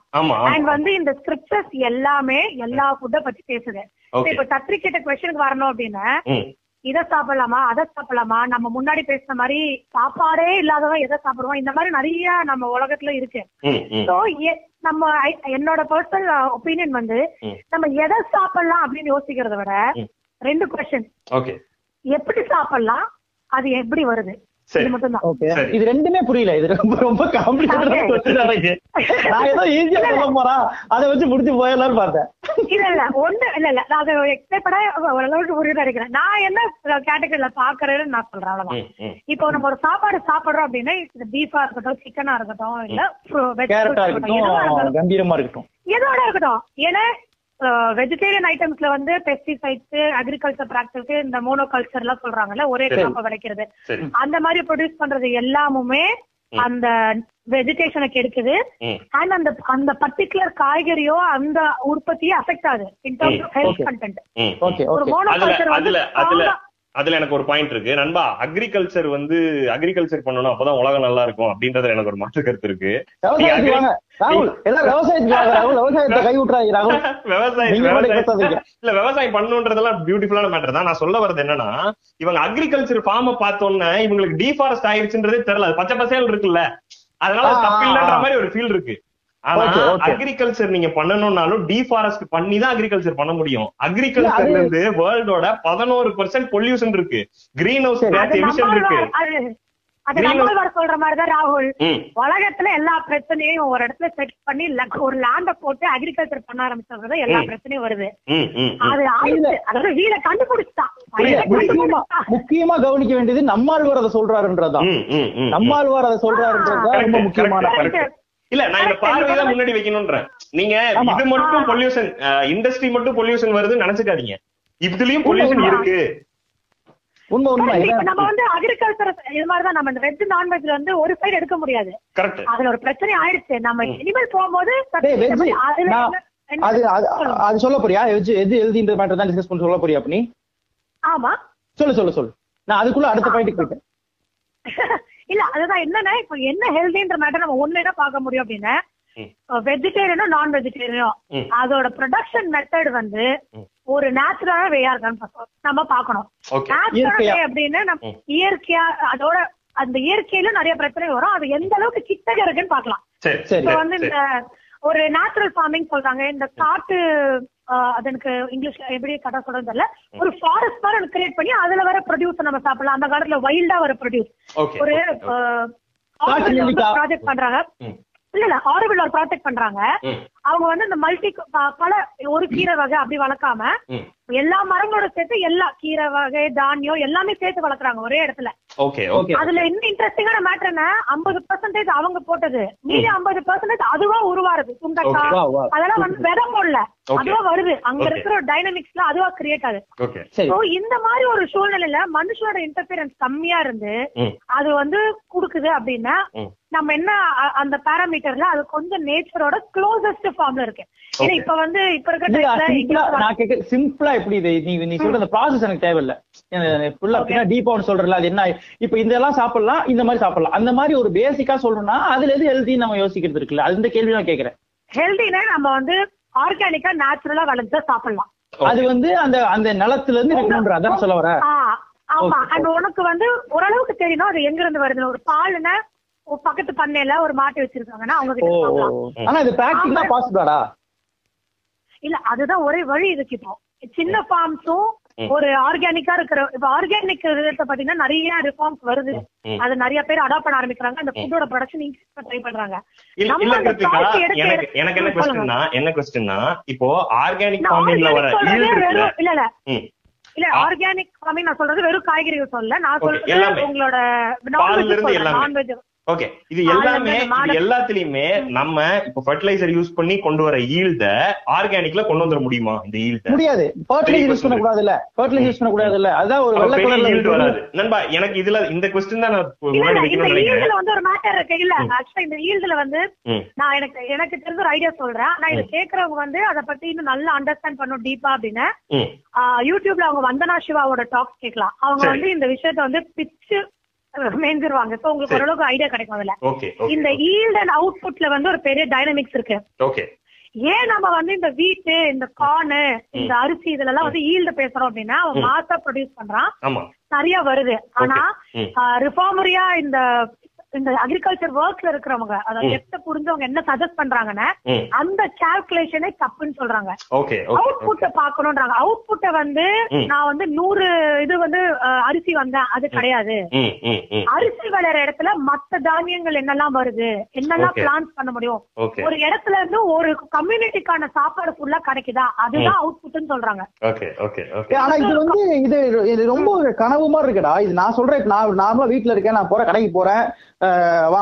அண்ட் வந்து இந்த ஸ்கிரிப்டர்ஸ் எல்லாமே எல்லா ஃபுட்ட பத்தி பேசுது. இப்ப தத்ரி கிட்ட கொஸ்டினுக்கு வரணும் அப்படின்னா இதை சாப்பிடலாமா அதை சாப்பிடலாமா? நம்ம முன்னாடி பேசின மாதிரி சாப்பாடே இல்லாதவன் எதை சாப்பிடுவோம் இந்த மாதிரி நிறைய நம்ம உலகத்துல இருக்கு. சோ நம்ம என்னோட பர்சனல் ஒப்பீனியன் வந்து. நம்ம எதை சாப்பிடலாம் அப்படின்னு யோசிக்கிறத விட. ரெண்டு கொஸ்டின் எப்படி சாப்பிடலாம் அது எப்படி வருது? இது ரெண்டுமே புரியல. இது ரொம்ப ரொம்ப நான் ஏதோ ஈஸியா சொல்ல போறா. அதை வச்சு முடிச்சு போயிடலாம்னு பார்த்தேன். இல்ல இல்ல. ஒண்ணு இல்ல இல்ல. நான் அதை எக்ஸ்பிளைன் பண்ண ஓரளவுக்கு புரியுதா இருக்கிறேன் நான் என்ன கேட்டகரியில பாக்குறேன்னு நான் சொல்றேன் அவ்வளவுதான். இப்போ நம்ம ஒரு சாப்பாடு சாப்பிடுறோம் அப்படின்னா பீஃபா இருக்கட்டும் சிக்கனா இருக்கட்டும் இல்ல எதுவா எதோட இருக்கட்டும். ஏன்னா வெஜிடேரியன் ஐட்டம்ஸ்ல வந்து பெஸ்டிசைட்ஸ் அக்ரிகல்ச்சர் பிராக்டிஸ் இந்த மோனோ கல்ச்சர் எல்லாம் சொல்றாங்கல்ல ஒரே. கிராப்ப விளைக்கிறது அந்த மாதிரி ப்ரொடியூஸ் பண்றது எல்லாமுமே அந்த வெஜிடேஷனை கெடுக்குது ம். அண்ட் அந்த அந்த பர்டிகுலர் காய்கறியோ அந்த உற்பத்தியே அஃபெக்ட் ஆகுது. In terms of health. Content ஒரு ஓகே. மோனோ அதுல கல்ச்சர் வந்து அதுல எனக்கு ஒரு பாயிண்ட் இருக்கு. நண்பா அக்ரிகல்ச்சர் வந்து அக்ரிகல்ச்சர் பண்ணணும் அப்பதான் உலகம் நல்லா இருக்கும் அப்படின்றதுல எனக்கு ஒரு மாற்று கருத்து இருக்கு. [laughs] இல்ல விவசாயம் பண்ணணுன்றதெல்லாம் பியூட்டிஃபுல்லான மேட்டர் தான். நான் சொல்ல வர்றது என்னன்னா இவங்க அக்ரிகல்ச்சர் ஃபார்ம பார்த்தோன்னே இவங்களுக்கு டிஃபாரஸ்ட் ஆயிருச்சுன்றதே தெரியல. பச்சை பசேல் இருக்குல்ல. அதனால தப்பு இல்லைன்ற. மாதிரி ஒரு ஃபீல் இருக்கு. ஆனா. அக்ரிகல்ச்சர் நீங்க பண்ணணும்னாலும் டிஃபாரஸ்ட் பண்ணி தான் அக்ரிகல்ச்சர் பண்ண முடியும் அக்ரிகல்ச்சர்ல இருந்து வேர்ல்டோட பதினோரு பெர்சென்ட் பொல்யூஷன் இருக்கு கிரீன் ஹவுஸ். கேஸ் எமிஷன் இருக்கு அது சொல்ற மாதிரிதான் ராகுல் ம் உலகத்துல எல்லா பிரச்சனையும் ஒரு இடத்துல செட் பண்ணி ஒரு லேண்ட போட்டு அக்ரிகல்ச்சர் பண்ண ஆரம்பிச்சது எல்லா. பிரச்சனையும் வருது ம் ம் ம். அது அதாவது வீட வீட முக்கியமா கவனிக்க வேண்டியது நம்மாழ்வார் அதை ம். நம்மாழ்வார் அதை சொல்றாருன்றதுதான் ரொம்ப முக்கியமான. இல்ல நான் இந்த பார்வை தான் முன்னாடி வைக்கணும்ன்றேன் நீங்க. இது மட்டும். பொல்யூஷன் இண்டஸ்ட்ரி மட்டும் பொல்யூஷன் வருதுன்னு நினைச்சுக்காதீங்க. இதுலயும் பொல்யூஷன். இருக்கு. நம்ம வந்து அக்ரிகல்ச்சர் இது மாதிரிதான் நம்ம இந்த வெஜ் நான்வெஜ்ல வந்து ஒரு சைடு எடுக்க முடியாது. கரெக்ட் அதுல ஒரு பிரச்சனை ஆயிடுச்சு. நம்ம இனிமேல் போகும்போது அது அது சொல்ல போறியா? எது எது எழுதின்ற மேட்டர் தான் டிஸ்கஸ் பண்ண சொல்ல போறியா அப்ப நீ ஆமா. சொல்லு சொல்லு சொல்லு. நான் அதுக்குள்ள அடுத்த பாயிண்ட்டுக்கு போயிட்டேன். [laughs] இல்ல அதுதான் என்னன்னா இப்ப என்ன ஹெல்தின்ற மேட்டர் நம்ம ஒண்ணு என்ன பார்க்க முடியும் அப்படின்னா. வெஜிடேரியனும் நான் வெஜிடேரியனும். அதோட ப்ரொடக்ஷன் மெத்தட் வந்து. ஒரு நேச்சுரலா வேயா இருக்கான்னு. நம்ம பார்க்கணும் ஓகே நேச்சுரல் அப்படின்னா நம்ம. இயற்கையா அதோட அந்த இயற்கையில நிறைய பிரச்சனை வரும் அது எந்த அளவுக்கு கிட்டக இருக்குன்னு பார்க்கலாம் சரி சரி. இப்ப வந்து. இந்த ஒரு நேச்சுரல் ஃபார்மிங் சொல்றாங்க இந்த காட்டு அது எனக்கு இங்கிலீஷ்ல எப்படி கதை சொல்றது தெரியல. ஒரு ஃபாரஸ்ட் மாதிரி கிரியேட் பண்ணி அதுல வர ப்ரொடியூஸ் நம்ம சாப்பிடலாம். அந்த காலத்துல வைல்டா வர ப்ரொடியூஸ் ஒரு. ப்ராஜெக்ட் பண்றாங்க. இல்ல இல்ல ஆரோவில் ஒரு ப்ராஜெக்ட் பண்றாங்க. அவங்க வந்து இந்த மல்டி பல ஒரு கீரை வகை அப்படி வளர்க்காம. எல்லா மரங்களோட சேர்த்து எல்லா கீரை வகை தானியம் எல்லாமே சேர்த்து வளர்க்குறாங்க ஒரே இடத்துல. ஓகே ஓகே அதுல இன்னும் இன்ட்ரெஸ்டிங்கான மேட்டர் என்ன ஐம்பது பெர்சன்டேஜ் அவங்க போட்டது. மீதி ஐம்பது பெர்சன்டேஜ் அதுவா உருவாருது வா. அதெல்லாம் வந்து விதை போடல. Okay. அதுவா வருது. அங்க Okay. இருக்கிற டைனமிக்ஸ்ல அதுவா கிரியேட் ஆகுது. சோ இந்த மாதிரி ஒரு சூழ்நிலையில மனுஷனோட இன்டர்ஃபியரன்ஸ் கம்மியா இருந்து ம். அது வந்து குடுக்குது அப்படின்னா ம். நம்ம என்ன அந்த பேராமீட்டர்ல அது கொஞ்சம் நேச்சரோட க்ளோசஸ்ட் ஃபார்ம்ல இருக்கு. ஏன்னா. இப்ப வந்து இப்ப timeல சிம்பிளா இங்க நான் கேட்க சிம்பிளா எப்படி இது? நீ நீ சொல்ற அந்த ப்ராசஸ் எனக்கு தேவையில்ல. ஃபுல்லா Okay. டீப்பா ஒன்று சொல்றல அது என்ன இப்ப இதெல்லாம் சாப்பிடலாம் இந்த மாதிரி சாப்பிடலாம். அந்த மாதிரி ஒரு பேசிக்கா சொல்லணும்னா அதுல எது ஹெல்தி நம்ம யோசிக்கிறது இருக்குல்ல? அது இந்த கேள்வி நான் கேக்குறேன் ஹெல்தினா நம்ம வந்து ஆர்கானிக்கா நேச்சுரலா வளர்ந்து சாப்பிடலாம். அது வந்து அந்த அந்த நிலத்துல இருந்து இருக்கணும்ன்ற அதான் சொல்ல வர? ஆமா. அண்ட் உனக்கு வந்து ஓரளவுக்கு தெரியணும் அது எங்க இருந்து வருது ஒரு பாலுன்னா ஒரு பக்கத்து பண்ணையில ஒரு மாட்டு வச்சிருக்காங்கன்னா அவங்க கிட்ட. ஆனா இது பிராக்டிக்கலா பாசிபிளாடா இல்ல அதுதான் ஒரே வழி இதுக்கு இப்போ. சின்ன ஃபார்ம்ஸும். ஒரு ஆர்கானிக்கா இருக்கிற இப்ப ஆர்கானிக் விதத்தை பாத்தீங்கன்னா நிறைய ரிஃபார்ம்ஸ் வருது. அது நிறைய பேர் அடாப்ட் பண்ண ஆரம்பிக்கிறாங்க அந்த ஃபுட்டோட ப்ரொடக்ஷன் இன்க்ரீஸ் ட்ரை பண்றாங்க எனக்கு என்ன. கொஸ்டின்னா என்ன கொஸ்டின்னா இப்போ ஆர்கானிக் ஃபார்மிங்ல வர இல்ல இல்ல. இல்ல. ஆர்கானிக் ஃபார்மிங் நான் சொல்றது வெறும் காய்கறிகள் சொல்லல நான் சொல்றது. உங்களோட எல்லாமே. நான்வெஜ் ஓகே இது எல்லாமே எல்லாத்துலயுமே நம்ம இப்ப ஃபர்டிலைசர் யூஸ் பண்ணி கொண்டு வர ஈல்ட ஆர்கானிக்ல கொண்டு வந்துட முடியுமா இந்த ஈல்ட முடியாது. ஃபர்டிலைசர் யூஸ் பண்ண கூடாது இல்ல ஃபர்டிலைசர் யூஸ் பண்ண கூடாது இல்ல அதான் ஒரு வெள்ளை பெரிய ஈல்டு கலர்ல வராது. நண்பா எனக்கு இதுல இந்த கொஸ்டின் தான் நான் முன்னாடி வைக்கணும்னு நினைக்கிறேன். ஈல்டுல வந்து ஒரு மேட்டர் இருக்கு. இல்ல ஆக்சுவலா இந்த ஈல்டுல வந்து. நான் எனக்கு எனக்கு தெரிஞ்ச ஒரு ஐடியா சொல்றேன். நான் இதை கேக்குறவங்க வந்து அத பத்தி இன்னும் நல்லா அண்டர்ஸ்டாண்ட் பண்ணும் டீப்பா அப்படின்னு. யூடியூப்ல அவங்க வந்தனா சிவாவோட டாக் கேட்கலாம். அவங்க. வந்து இந்த விஷயத்த வந்து பிச்சு மேஞ்சிருவாங்க. சோ உங்களுக்கு. ஓரளவுக்கு ஐடியா கிடைக்கும் அதுல. இந்த ஈல்ட் அண்ட் அவுட்புட்ல வந்து ஒரு பெரிய டைனமிக்ஸ் இருக்கு. ஓகே ஏன் நம்ம வந்து இந்த வீட்டு இந்த கார்னு இந்த அரிசி இதுல எல்லாம் வந்து ஈல்டு பேசுறோம் அப்படின்னா அவன் மாசா ப்ரொடியூஸ் பண்றான். நிறைய வருது. ஆனா. ரிஃபார்மரியா இந்த இந்த அக்ரிகல்ச்சர் ஒர்க்ல இருக்கிறவங்க அதாவது எத்த புரிஞ்சவங்க என்ன சஜஸ்ட் பண்றாங்கன்னா. அந்த கால்குலேஷனே தப்புன்னு சொல்றாங்க. அவுட்புட்ட பாக்கணும்ன்றாங்க அவுட்புட்ட வந்து. நான் வந்து நூறு இது வந்து அரிசி வந்தேன். அது கிடையாது. அரிசி விளையிற இடத்துல மத்த தானியங்கள் என்னெல்லாம் வருது? என்னெல்லாம் Okay. பிளான்ஸ் பண்ண முடியும்? ஒரு இடத்துல இருந்து ஒரு கம்யூனிட்டிக்கான சாப்பாடு ஃபுல்லா கிடைக்குதா? அதுதான் அவுட்புட்னு சொல்றாங்க. ஆனா இது வந்து இது இது ரொம்ப ஒரு கனவு மாதிரி இருக்குடா. இது நான் சொல்றேன் நான் நார்மலா வீட்ல இருக்கேன் நான் போறேன் கடைக்கு போறேன்.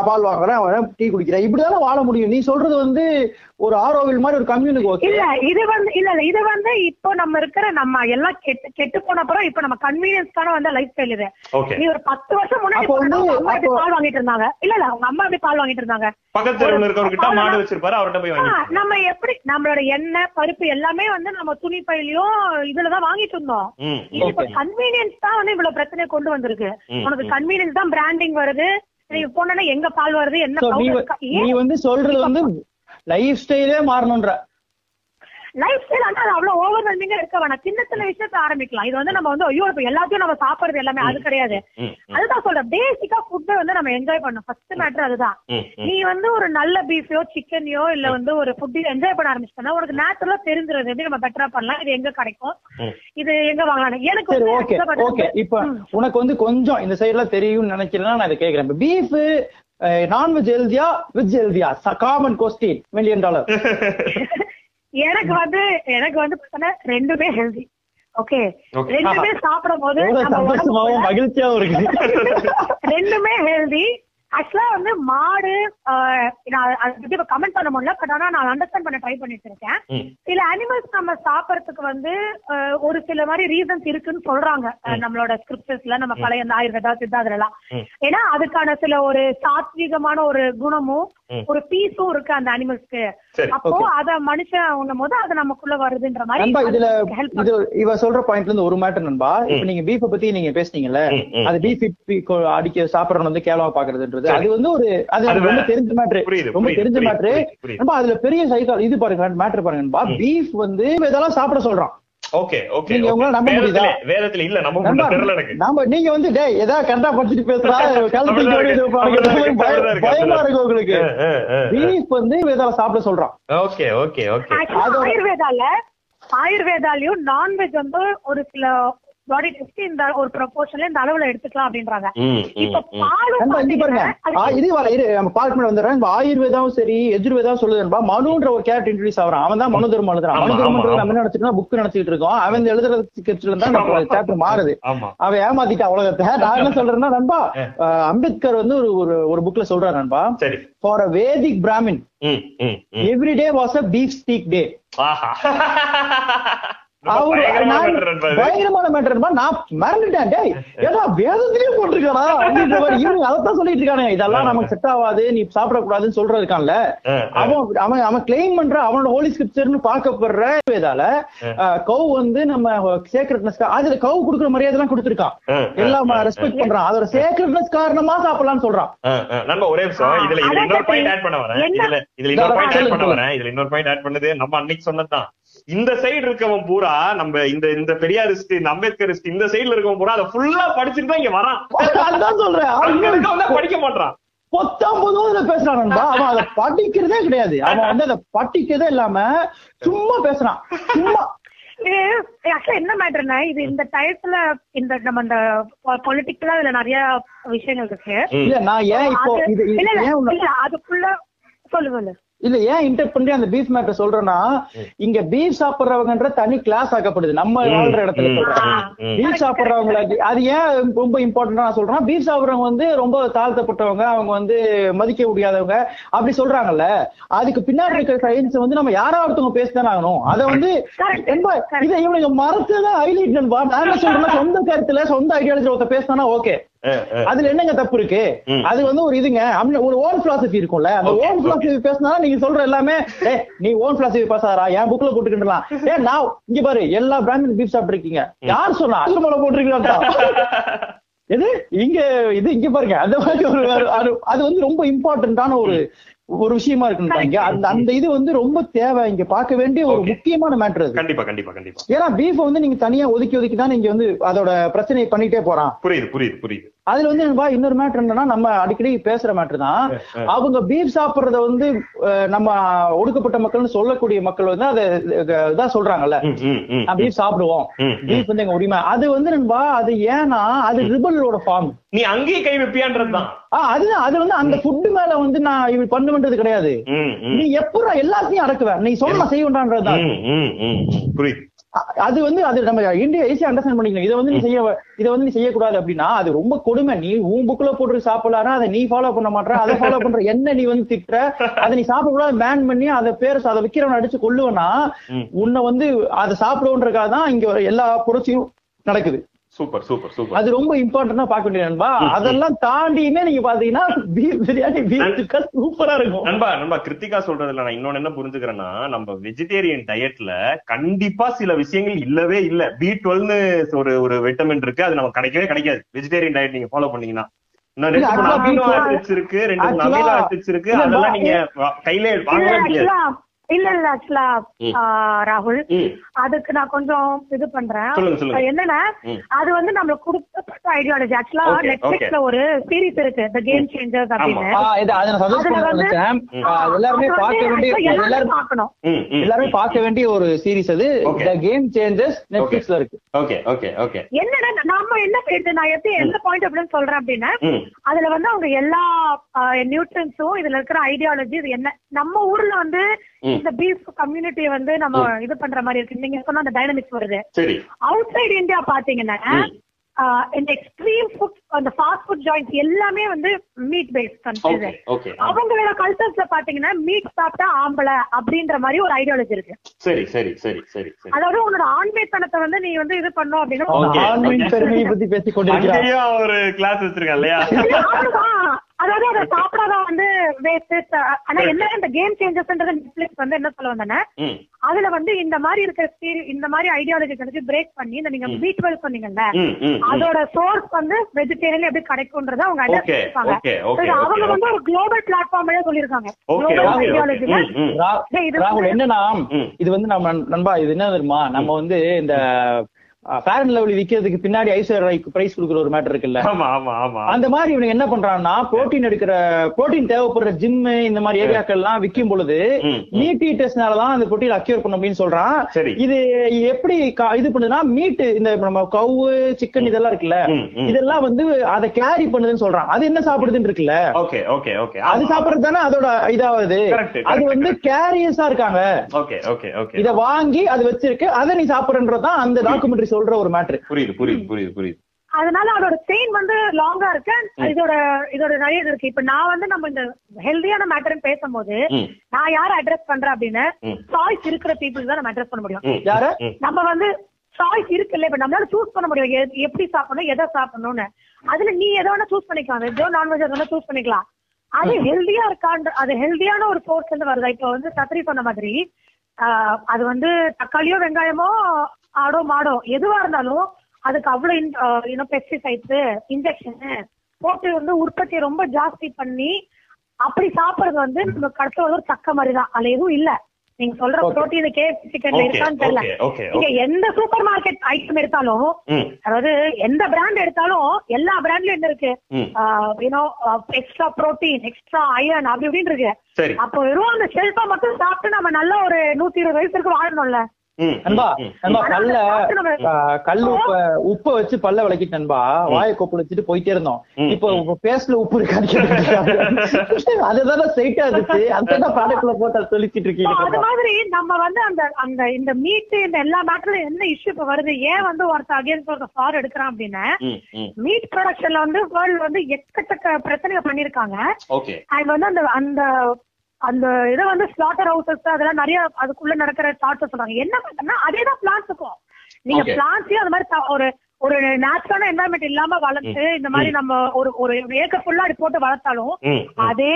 பால் வாங்குறேன் டீ குடிக்கிறேன். இப்படிதானே வாழ முடியும். நீ சொல்றது வந்து ஒரு ஆரோவில் மாதிரி ஒரு கம்யூனிக்கு இல்ல இது வந்து இல்ல இல்ல இது வந்து இப்போ நம்ம இருக்கிற நம்ம எல்லாம் கெட்டு கெட்டு போன அப்புறம் இப்போ நம்ம கன்வீனியன்ஸ்க்கான வந்து லைஃப் ஸ்டைல் இது நீ ஒரு பத்து வருஷம் முன்னாடி பால் வாங்கிட்டு இருந்தாங்க? இல்ல இல்ல உங்க அம்மா எப்படி பால் வாங்கிட்டு இருந்தாங்க? பக்கத்து தெருவுல இருக்கவர்கிட்ட மாடு வச்சிருப்பாரு அவர்கிட்ட போய் ஆ, வாங்கி நம்ம எப்படி நம்மளோட எண்ணெய் பருப்பு எல்லாமே வந்து நம்ம துணி பையிலயும் இதுலதான் வாங்கிட்டு இருந்தோம். இப்ப. கன்வீனியன்ஸ் தான் வந்து இவ்வளவு பிரச்சனையை கொண்டு வந்திருக்கு. உனக்கு. கன்வீனியன்ஸ் தான் பிராண்டிங் வருது. நீ போனா எங்க பால் வருது? என்ன நீ வந்து சொல்றது வந்து லைஃப் ஸ்டைலே மாறணும்ன்ற. லைஃப் ஸ்டைல் ஆனா அது அவ்வளவு ஓவர்வெல்மிங்கா இருக்க வேணாம். சின்ன சின்ன விஷயத்த ஆரம்பிக்கலாம். இது வந்து நம்ம வந்து ஐயோ இப்ப எல்லாத்தையும் நம்ம சாப்பிடுறது எல்லாமே அது கிடையாது. அதுதான் சொல்றேன். பேசிக்கா ஃபுட்டை வந்து நம்ம என்ஜாய் பண்ணணும். ஃபர்ஸ்ட் மேட்டர் அதுதான். நீ வந்து ஒரு நல்ல பீஃபையோ சிக்கனையோ இல்ல வந்து ஒரு ஃபுட்டு என்ஜாய் பண்ண ஆரம்பிச்சிட்டா உனக்கு நேச்சுரலா தெரிஞ்சிருது எப்படி நம்ம பெட்டரா பண்ணலாம்? இது எங்க கிடைக்கும். இது எங்க வாங்கலாம்? எனக்கு வந்து ஓகே ஓகே இப்ப உனக்கு வந்து கொஞ்சம் இந்த சைடுல தெரியும்னு நினைக்கிறேன்னா நான் இதை கேக்குறேன் பீஃப் நான்வெஜ் ஹெல்தியா வெஜ் ஹெல்தியா காமன் கொஸ்டின் மில்லியன் டாலர் எனக்கு வந்து எனக்கு வந்து பார்த்தோன்னா ரெண்டுமே ஹெல்தி ஓகே Okay. ரெண்டுமே சாப்பிடும் போது மகிழ்ச்சியாவும் இருக்கு. [laughs] ரெண்டுமே ஹெல்தி ஆக்சுவலா வந்து மாடு ஆஹ், நான் அதை பத்தி இப்ப கமெண்ட் பண்ண முடியல பட் ஆனா நான் அண்டர்ஸ்டாண்ட் பண்ண ட்ரை பண்ணிட்டு இருக்கேன். சில அனிமல்ஸ் நம்ம சாப்பிடறதுக்கு வந்து ஆஹ், ஒரு சில மாதிரி ரீசன்ஸ் இருக்குன்னு சொல்றாங்க. நம்மளோட ஸ்கிரிப்டர்ஸ்ல நம்ம பழைய இந்த ஆயுர்வேதா சித்தா அதுலலாம் ம். ஏன்னா அதுக்கான சில ஒரு சாத்வீகமான ஒரு குணமும். ஒரு பீஸும் இருக்கு அந்த அனிமல்ஸ்க்கு அப்போ. அத மனுஷன் உண்ணும் போது அது நமக்குள்ள வருதுன்ற மாதிரி இதுல இவ சொல்ற பாயிண்ட்ல இருந்து ஒரு மேட்டர் நண்பா. இப்ப நீங்க பீஃப பத்தி நீங்க பேசுனீங்கல்ல. அது பீஃப் அடிக்க சாப்பிடறவங்க வந்து கேவலமா பாக்குறதுன்றது. சரி. அது வந்து ஒரு அது ரொம்ப. தெரிஞ்ச மேட்ரு ரொம்ப தெரிஞ்ச மேட்ரு. நண்பா அதுல பெரிய சைக்கா இது பாருங்க மேட்ரு பாருங்க. பீஃப் வந்து இதெல்லாம் சாப்பிட சொல்றான். ஓகே ஓகே நீங்க வேதத்துல இல்ல நம்ம நாம வந்து டேய் ஏதாவது கரெக்டா படிச்சுட்டு பேசுறா [laughs] பயமா இருக்கு உங்களுக்கு. பீஃப் வந்து இதெல்லாம் சாப்பிட சொல்றான். Okay okay okay. Actually, அதோட- ஆயுர்வேதால ஆயுர்வேதாலயும் நான்வெஜ் வந்து ஒரு சில பாடி டெஸ்ட் இந்த ஒரு ப்ரொபோர்ஷன்ல இந்த அளவுல எடுத்துக்கலாம் அப்படின்றாங்க. இப்ப இங்க பாருங்க. இது வர இரு நம்ம பார்க்க பண்ண வந்துடுறேன். இந்த ஆயுர்வேதாவும் சரி எஜுர்வேதாவும் சொல்லுது நண்பா. மனுன்ற ஒரு கேரக்டர் இன்ட்ரடியூஸ் ஆகிறான். அவன் தான் மனு தர்மம் எழுதுறான் மனு நம்ம என்ன நினைச்சிட்டு புக் நினைச்சிட்டு இருக்கோம். அவன் இந்த எழுதுறதுக்கு தான் ஆமா. சாப்டர் மாறுது. அவன் ஏமாத்திட்டான் உலகத்தை. நான் என்ன சொல்றேன்னா நண்பா அம்பேத்கர் வந்து ஒரு ஒரு ஒரு புக்ல சொல்றாரு நண்பா. சரி. For a Vedic Brahmin every day was a beef steak day பயங்கரமான மேட்டர் நான் மறந்துட்டேன். டேய் ஏடா வேதத்திலேயே போட்டிருக்கானா அப்படின்ற மாதிரி இவங்க அதைத்தான் சொல்லிட்டு இருக்கானுங்க. இதெல்லாம் நமக்கு செட் ஆகாது நீ சாப்பிடக்கூடாதுன்னு சொல்ற இருக்கான்ல ஆ, ஆ. அவன் அவன் அவன் கிளைம் பண்ற அவனோட ஹோலி ஸ்கிரிப்சர்னு பார்க்கப்படுற வேதால கவு வந்து நம்ம சேக்ரெட்னஸ் அதுல கவு கொடுக்குற மரியாதை எல்லாம் கொடுத்துருக்கான் எல்லாம் ரெஸ்பெக்ட் பண்றான். அதோட சேக்ரெட்னஸ் காரணமா சாப்பிடலாம்னு சொல்றான். ஒரே நிமிஷம். இதுல இதுல அதான் இன்னொரு பாயிண்ட் சரி. ஆட் பண்ண வரேன்? இதுல இதுல இன்னொரு பாயிண்ட் ஆட் பண்ண சொல்லுங்க. வரேன். இதுல இன்னொரு பாயிண்ட் ஆட் பண்ணது நம்ம அன்னைக்கு சொன்னதுதான். இந்த சைடு இருக்கவன் பூரா நம்ம இந்த இந்த பெரியாரிஸ்ட் இந்த அம்பேத்கரிஸ்ட் இந்த சைடுல இருக்கவன் பூரா அதை ஃபுல்லா படிச்சுட்டு தான் இங்க வரான். அதான் சொல்றேன். அங்க இருக்கவன் படிக்க மாட்டான் பத்தொன்பது பேசுறான் நண்பா [laughs] அவன் அதை படிக்கிறதே கிடையாது. அவன் வந்து அதை படிக்கிறதே இல்லாம சும்மா பேசுறான். சும்மா. என்ன மேட்டர்னா இது இந்த டயத்துல இந்த நம்ம இந்த பொலிட்டிக்கலா இதுல நிறைய விஷயங்கள் இருக்கு. இல்ல நான் ஏன் இப்போ இது அதுக்குள்ள சொல்லு சொல்லு. இல்ல ஏன் இன்டர் பண்ணி அந்த பீஃப் மேட்டர் சொல்றேன்னா இங்க பீஃப் சாப்பிடுறவங்கன்ற தனி கிளாஸ் ஆக்கப்படுது நம்ம வாழ்ற இடத்துல சொல்றேன். பீஃப் சாப்பிடுறவங்களுக்கு அது ஏன் ரொம்ப இம்பார்ட்டன்டா நான் சொல்றேன் பீஃப் சாப்பிடுறவங்க வந்து ரொம்ப தாழ்த்தப்பட்டவங்க அவங்க வந்து மதிக்க முடியாதவங்க அப்படி சொல்றாங்கல்ல அதுக்கு பின்னாடி இருக்கிற சயின்ஸ் வந்து நம்ம யாரா ஒருத்தவங்க பேசிதானே ஆகணும் அதை வந்து. ரொம்ப இதை இவனுங்க மறந்துதான் ஹைலைட் நண்பா நான் என்ன சொல்றேன்னா சொந்த கருத்துல சொந்த ஐடியாலஜி ஒருத்த பேசினா ஓகே. அதுல என்னங்க தப்பு இருக்கு. அது வந்து ஒரு இதுங்க. ஒரு ஓன் பிலாசபி இருக்கும்ல. அந்த ஓன் பிலாசபி பேசினா நீங்க சொல்ற எல்லாமே ஏ நீ ஓன் பிலாசபி பேசாதா என் புக்ல போட்டுக்கிட்டலாம். ஏ நான் இங்க பாரு எல்லா பிராண்டும் பீஃப் சாப்பிட்டுருக்கீங்க யார் சொன்னா அசுமலை போட்டிருக்கீங்களா [laughs] எது? இங்க இது இங்க பாருங்க. அந்த மாதிரி ஒரு அது- வந்து ரொம்ப இம்பார்ட்டன்டான ஒரு ஒரு விஷயமா இருக்குன்றாங்க அந்த அந்த இது வந்து ரொம்ப தேவை. இங்க பார்க்க வேண்டிய ஒரு. முக்கியமான மேட்டர் அது. கண்டிப்பா கண்டிப்பா கண்டிப்பா. ஏன்னா பீஃப் வந்து நீங்க தனியா ஒதுக்கி ஒதுக்கி தான் நீங்க வந்து அதோட பிரச்சனையை பண்ணிட்டே போறான். புரியுது புரியுது புரியுது. அதுல வந்து இன்னொரு மேட்டர் என்னன்னா நம்ம அடிக்கடி பேசுற மேட்டர் தான். அவங்க பீஃப் சாப்பிடுறத வந்து நம்ம ஒடுக்கப்பட்ட மக்கள்னு சொல்லக்கூடிய மக்கள் வந்து அதை இதான் சொல்றாங்கல்ல. பீஃப் சாப்பிடுவோம். பீஃப் வந்து எங்க உரிமை. அது வந்து நண்பா அது ஏன்னா அது ரிபலோட ஃபார்ம் நீ அங்கேயே கை வைப்பியான்றதுதான் அதுதான் அது வந்து அந்த ஃபுட் மேல வந்து நான் இப்படி பண்ணுன்றது கிடையாது. நீ எப்படா எல்லாத்தையும் அடக்குவேன் நீ சொன்ன செய்யண்டான்றதுதான். புரியுது. அது வந்து அது நம்ம இந்தியா ஈஸியா அண்டர்ஸ்டாண்ட் பண்ணிக்கணும். இதை வந்து நீ செய்ய இதை வந்து நீ செய்யக்கூடாது அப்படின்னா அது ரொம்ப கொடுமை. நீ உன் புக்ல போட்டு சாப்பிடலாம்னா அதை நீ ஃபாலோ பண்ண மாட்ற அதை ஃபாலோ பண்ற என்ன நீ வந்து திட்டுற. அதை நீ சாப்பிடக்கூடாது பேன் பண்ணி அதை பேர் அதை விக்கிறவன் அடிச்சு கொல்லுவனா ம். உன்னை வந்து அதை சாப்பிடுவோன்றக்காக தான் இங்க எல்லா புரட்சியும் நடக்குது. Super super super. அது ரொம்ப இம்பார்ட்டன்டா பார்க்க வேண்டிய நண்பா. அதெல்லாம் தாண்டியுமே நீங்க பாத்தீங்கன்னா பீஃப் பிரியாணி பீஃப் சூப்பரா இருக்கும். நண்பா நண்பா கிருத்திகா சொல்றதுல நான் இன்னொன்னு என்ன புரிஞ்சுக்கிறேன்னா நம்ம வெஜிடேரியன் டயட்ல கண்டிப்பா சில விஷயங்கள் இல்லவே இல்ல. பி டுவெல்னு ஒரு ஒரு விட்டமின் இருக்கு அது நமக்கு கிடைக்கவே கிடைக்காது. வெஜிடேரியன் டயட் நீங்க ஃபாலோ பண்ணீங்கன்னா. ரெண்டு அமினோ B12 ஆசிட்ஸ் இருக்கு ரெண்டு அமினோ ஆசிட்ஸ் இருக்கு அதெல்லாம் நீங்க கையிலே வாங்கவே முடியாது. இல்ல இல்ல ஆக்சுவலா. ராகுல். அதுக்கு நான் கொஞ்சம் இது பண்றேன். என்னன்னா. அது வந்து நம்மளுக்கு கொடுக்கப்பட்ட ஐடியாலஜி ஆக்சுவலா நெட்ஃபிளிக்ஸ்ல ஒரு சீரிஸ் இருக்கு த கேம் சேஞ்சர்ஸ் அப்படின்னு பார்க்க வேண்டிய எல்லாரும் பார்க்கணும். எல்லாருமே பார்க்க வேண்டிய ஒரு சீரிஸ் அது. த கேம் சேஞ்சஸ் நெட்ஃபிளிக்ஸ்ல இருக்கு ஓகே ஓகே ஓகே என்னன்னா நாம என்ன இது நான் எப்படி எந்த பாயிண்ட் அப்படின்னு சொல்றேன் அப்படின்னா அதுல வந்து அவங்க எல்லா நியூட்ரன்ஸும் இதுல இருக்கிற ஐடியாலஜி இது என்ன நம்ம ஊர்ல வந்து. இந்த பீஃப் கம்யூனிட்டி வந்து நம்ம இது பண்ற மாதிரி இருக்கு. நீங்க சொன்ன அந்த டைனமிக்ஸ் வருது. சரி. அவுட் சைடு இந்தியா பாத்தீங்கன்னா இந்த எக்ஸ்ட்ரீம் ஃபுட் அந்த ஃபாஸ்ட் ஃபுட் ஜாயின்ஸ் எல்லாமே வந்து மீட் பேஸ்ட் கண்ட்ரிஸ் அவங்களோட கல்ச்சர்ஸ்ல பாத்தீங்கன்னா மீட் சாப்பிட்டா ஆம்பளை அப்படின்ற மாதிரி ஒரு ஐடியாலஜி இருக்கு. சரி சரி சரி சரி அதாவது உன்னோட ஆண்மைத்தனத்தை வந்து நீ வந்து இது பண்ணும் அப்படின்னா ஒரு கிளாஸ் வச்சிருக்கேன் இல்லையா. [laughs] அதாவது அதை சாப்பிடாதான் வந்து வேஸ்ட் ஆனா என்ன இந்த கேம் சேஞ்சஸ்ன்றது நெட்ஃபிளிக்ஸ் வந்து என்ன சொல்ல வந்தேன்னா அதுல வந்து இந்த மாதிரி இருக்கிற இந்த மாதிரி ஐடியாலஜி வந்து பிரேக் பண்ணி இந்த நீங்க பி டுவெல் சொன்னீங்கல்ல. அதோட சோர்ஸ் வந்து வெஜிடேரியன் எப்படி கிடைக்கும்ன்றத அவங்க okay, அவங்க வந்து ஒரு குளோபல் பிளாட்ஃபார்ம்லயே சொல்லிருக்காங்க. ஐடியாலஜில இது என்னன்னா. இது வந்து நம்ம நண்பா இது என்ன தெரியுமா? நம்ம வந்து இந்த ஃபேர் அண்ட் லவ்லி விக்கிறதுக்கு பின்னாடி ஐஸ்வர்யா பிரைஸ் கொடுக்குற ஒரு மேட்டர் இருக்குல்ல? அந்த மாதிரி இவனுங்க என்ன பண்றான்னா புரோட்டீன் எடுக்கிற புரோட்டீன் தேவைப்படுற ஜிம் இந்த மாதிரி ஏரியாக்கள் எல்லாம் விற்கும் பொழுது. மீட் ஈட்டர்ஸ்னாலதான் அந்த புரோட்டீன் அக்யூர் பண்ணும் அப்படின்னு சொல்றான். இது எப்படி இது பண்ணுதுன்னா மீட் இந்த நம்ம கவு சிக்கன் இதெல்லாம் இருக்குல்ல. இதெல்லாம் வந்து அதை கேரி பண்ணுதுன்னு சொல்றான். அது என்ன சாப்பிடுதுன்னு இருக்குல்ல? Okay okay okay. அது சாப்பிடுறது தானே அதோட இதாவது அது வந்து கேரியர்ஸா இருக்காங்க. Okay okay okay. இத வாங்கி அது வச்சிருக்கு. அதை நீ சாப்பிடுறதுதான் அந்த டாக்குமெண்ட்ரி சொல்ற ஒரு மேட்ரு புரியுது புரியுது புரியுது புரியுது. அதனால அதோட செயின் வந்து லாங்கா இருக்கு. இதோட இதோட நிறைய இது இருக்கு. இப்ப நான் வந்து நம்ம இந்த ஹெல்தியான மேட்டர்னு பேசும்போது நான் யார அட்ரஸ் பண்றேன் அப்படின்னு. சாய்ஸ் இருக்கிற பீப்புள் தான் நம்ம அட்ரஸ் பண்ண முடியும். நம்ம வந்து சாய்ஸ் இருக்குல்ல இப்ப நம்மளால சூஸ் பண்ண முடியும். எப்படி சாப்பிடணும் எதை சாப்பிடணும்னு. அதுல நீ எதை வேணா சூஸ் பண்ணிக்கலாம். வெஜ்ஜோ நான்வெஜ் வேணா சூஸ் பண்ணிக்கலாம். அது ஹெல்தியா இருக்கான்ற அது ஹெல்தியான ஒரு சோர்ஸ் இருந்து வருதா? இப்ப வந்து சத்திரி சொன்ன மாதிரி ஆஹ், அது வந்து தக்காளியோ வெங்காயமோ ஆடோ மாடோ எதுவா இருந்தாலும் அதுக்கு அவ்வளவு இன்னும் பெஸ்டிசைட்ஸ் இன்ஜெக்ஷன் போட்டு வந்து உற்பத்தியை ரொம்ப ஜாஸ்தி பண்ணி அப்படி சாப்பிடுறது வந்து நம்ம கடத்த ஒரு சக்க மாதிரி தான் அதுல எதுவும் இல்ல. நீங்க சொல்ற. புரோட்டீன் கேக் சிக்கன்ல இருக்கான்னு தெரியல. நீங்க எந்த சூப்பர் மார்க்கெட் ஐட்டம் எடுத்தாலும் அதாவது எந்த பிராண்ட் எடுத்தாலும் எல்லா பிராண்ட்லயும் என்ன இருக்கு? You know extra protein extra iron அப்படி இப்படின்னு இருக்கு. அப்போ வெறும் அந்த ஷெல்ஃபா மட்டும் சாப்பிட்டு நம்ம நல்ல ஒரு நூத்தி இருபது வயசு இருக்கு வாழணும்ல. நண்பா ஆ, கல் உப்ப உப்ப வச்சு பல்ல விளக்கிட்டு நண்பா வாயை கொப்பளிச்சுட்டு போயிட்டே இருந்தோம். இப்போ பேஸ்ட்ல உப்பு இருக்காது அதுதானே ஸ்ட்ரைட்டா இருந்துச்சு. அந்த ப்ராடக்ட்ல போட்டு அதை தெளிச்சிட்டு So, இருக்கீங்க அது. மாதிரி நம்ம வந்து அந்த அந்த இந்த மீட் இந்த எல்லா மேட்டர்ல என்ன இஷ்யூ இப்ப வருது? ஏன் வந்து ஒருத்தர் அகேன்ஸ்ட் ஒருத்தர் ஃபார் எடுக்கிறான் அப்படின்னா. மீட் ப்ரொடக்ஷன்ல வந்து வேர்ல்டு வந்து எக்கச்சக்க பிரச்சனைகள் பண்ணிருக்காங்க ஓகே. அண்ட் வந்து அந்த அந்த அந்த இதை வந்து ஸ்லாட்டர் ஹவுசஸ் அதெல்லாம் நிறைய அதுக்குள்ள நடக்கிற தாட்ஸ் சொல்றாங்க. என்ன பண்ணா அதே தான் பிளான்ஸுக்கும் நீங்க. பிளான்ஸையும் அது மாதிரி ஒரு ஒரு நேச்சுரலான என்வரன்மெண்ட் இல்லாம வளர்த்து இந்த மாதிரி நம்ம ஒரு ஒரு ஏக்கர் ஃபுல்லா அப்படி போட்டு வளர்த்தாலும். அதே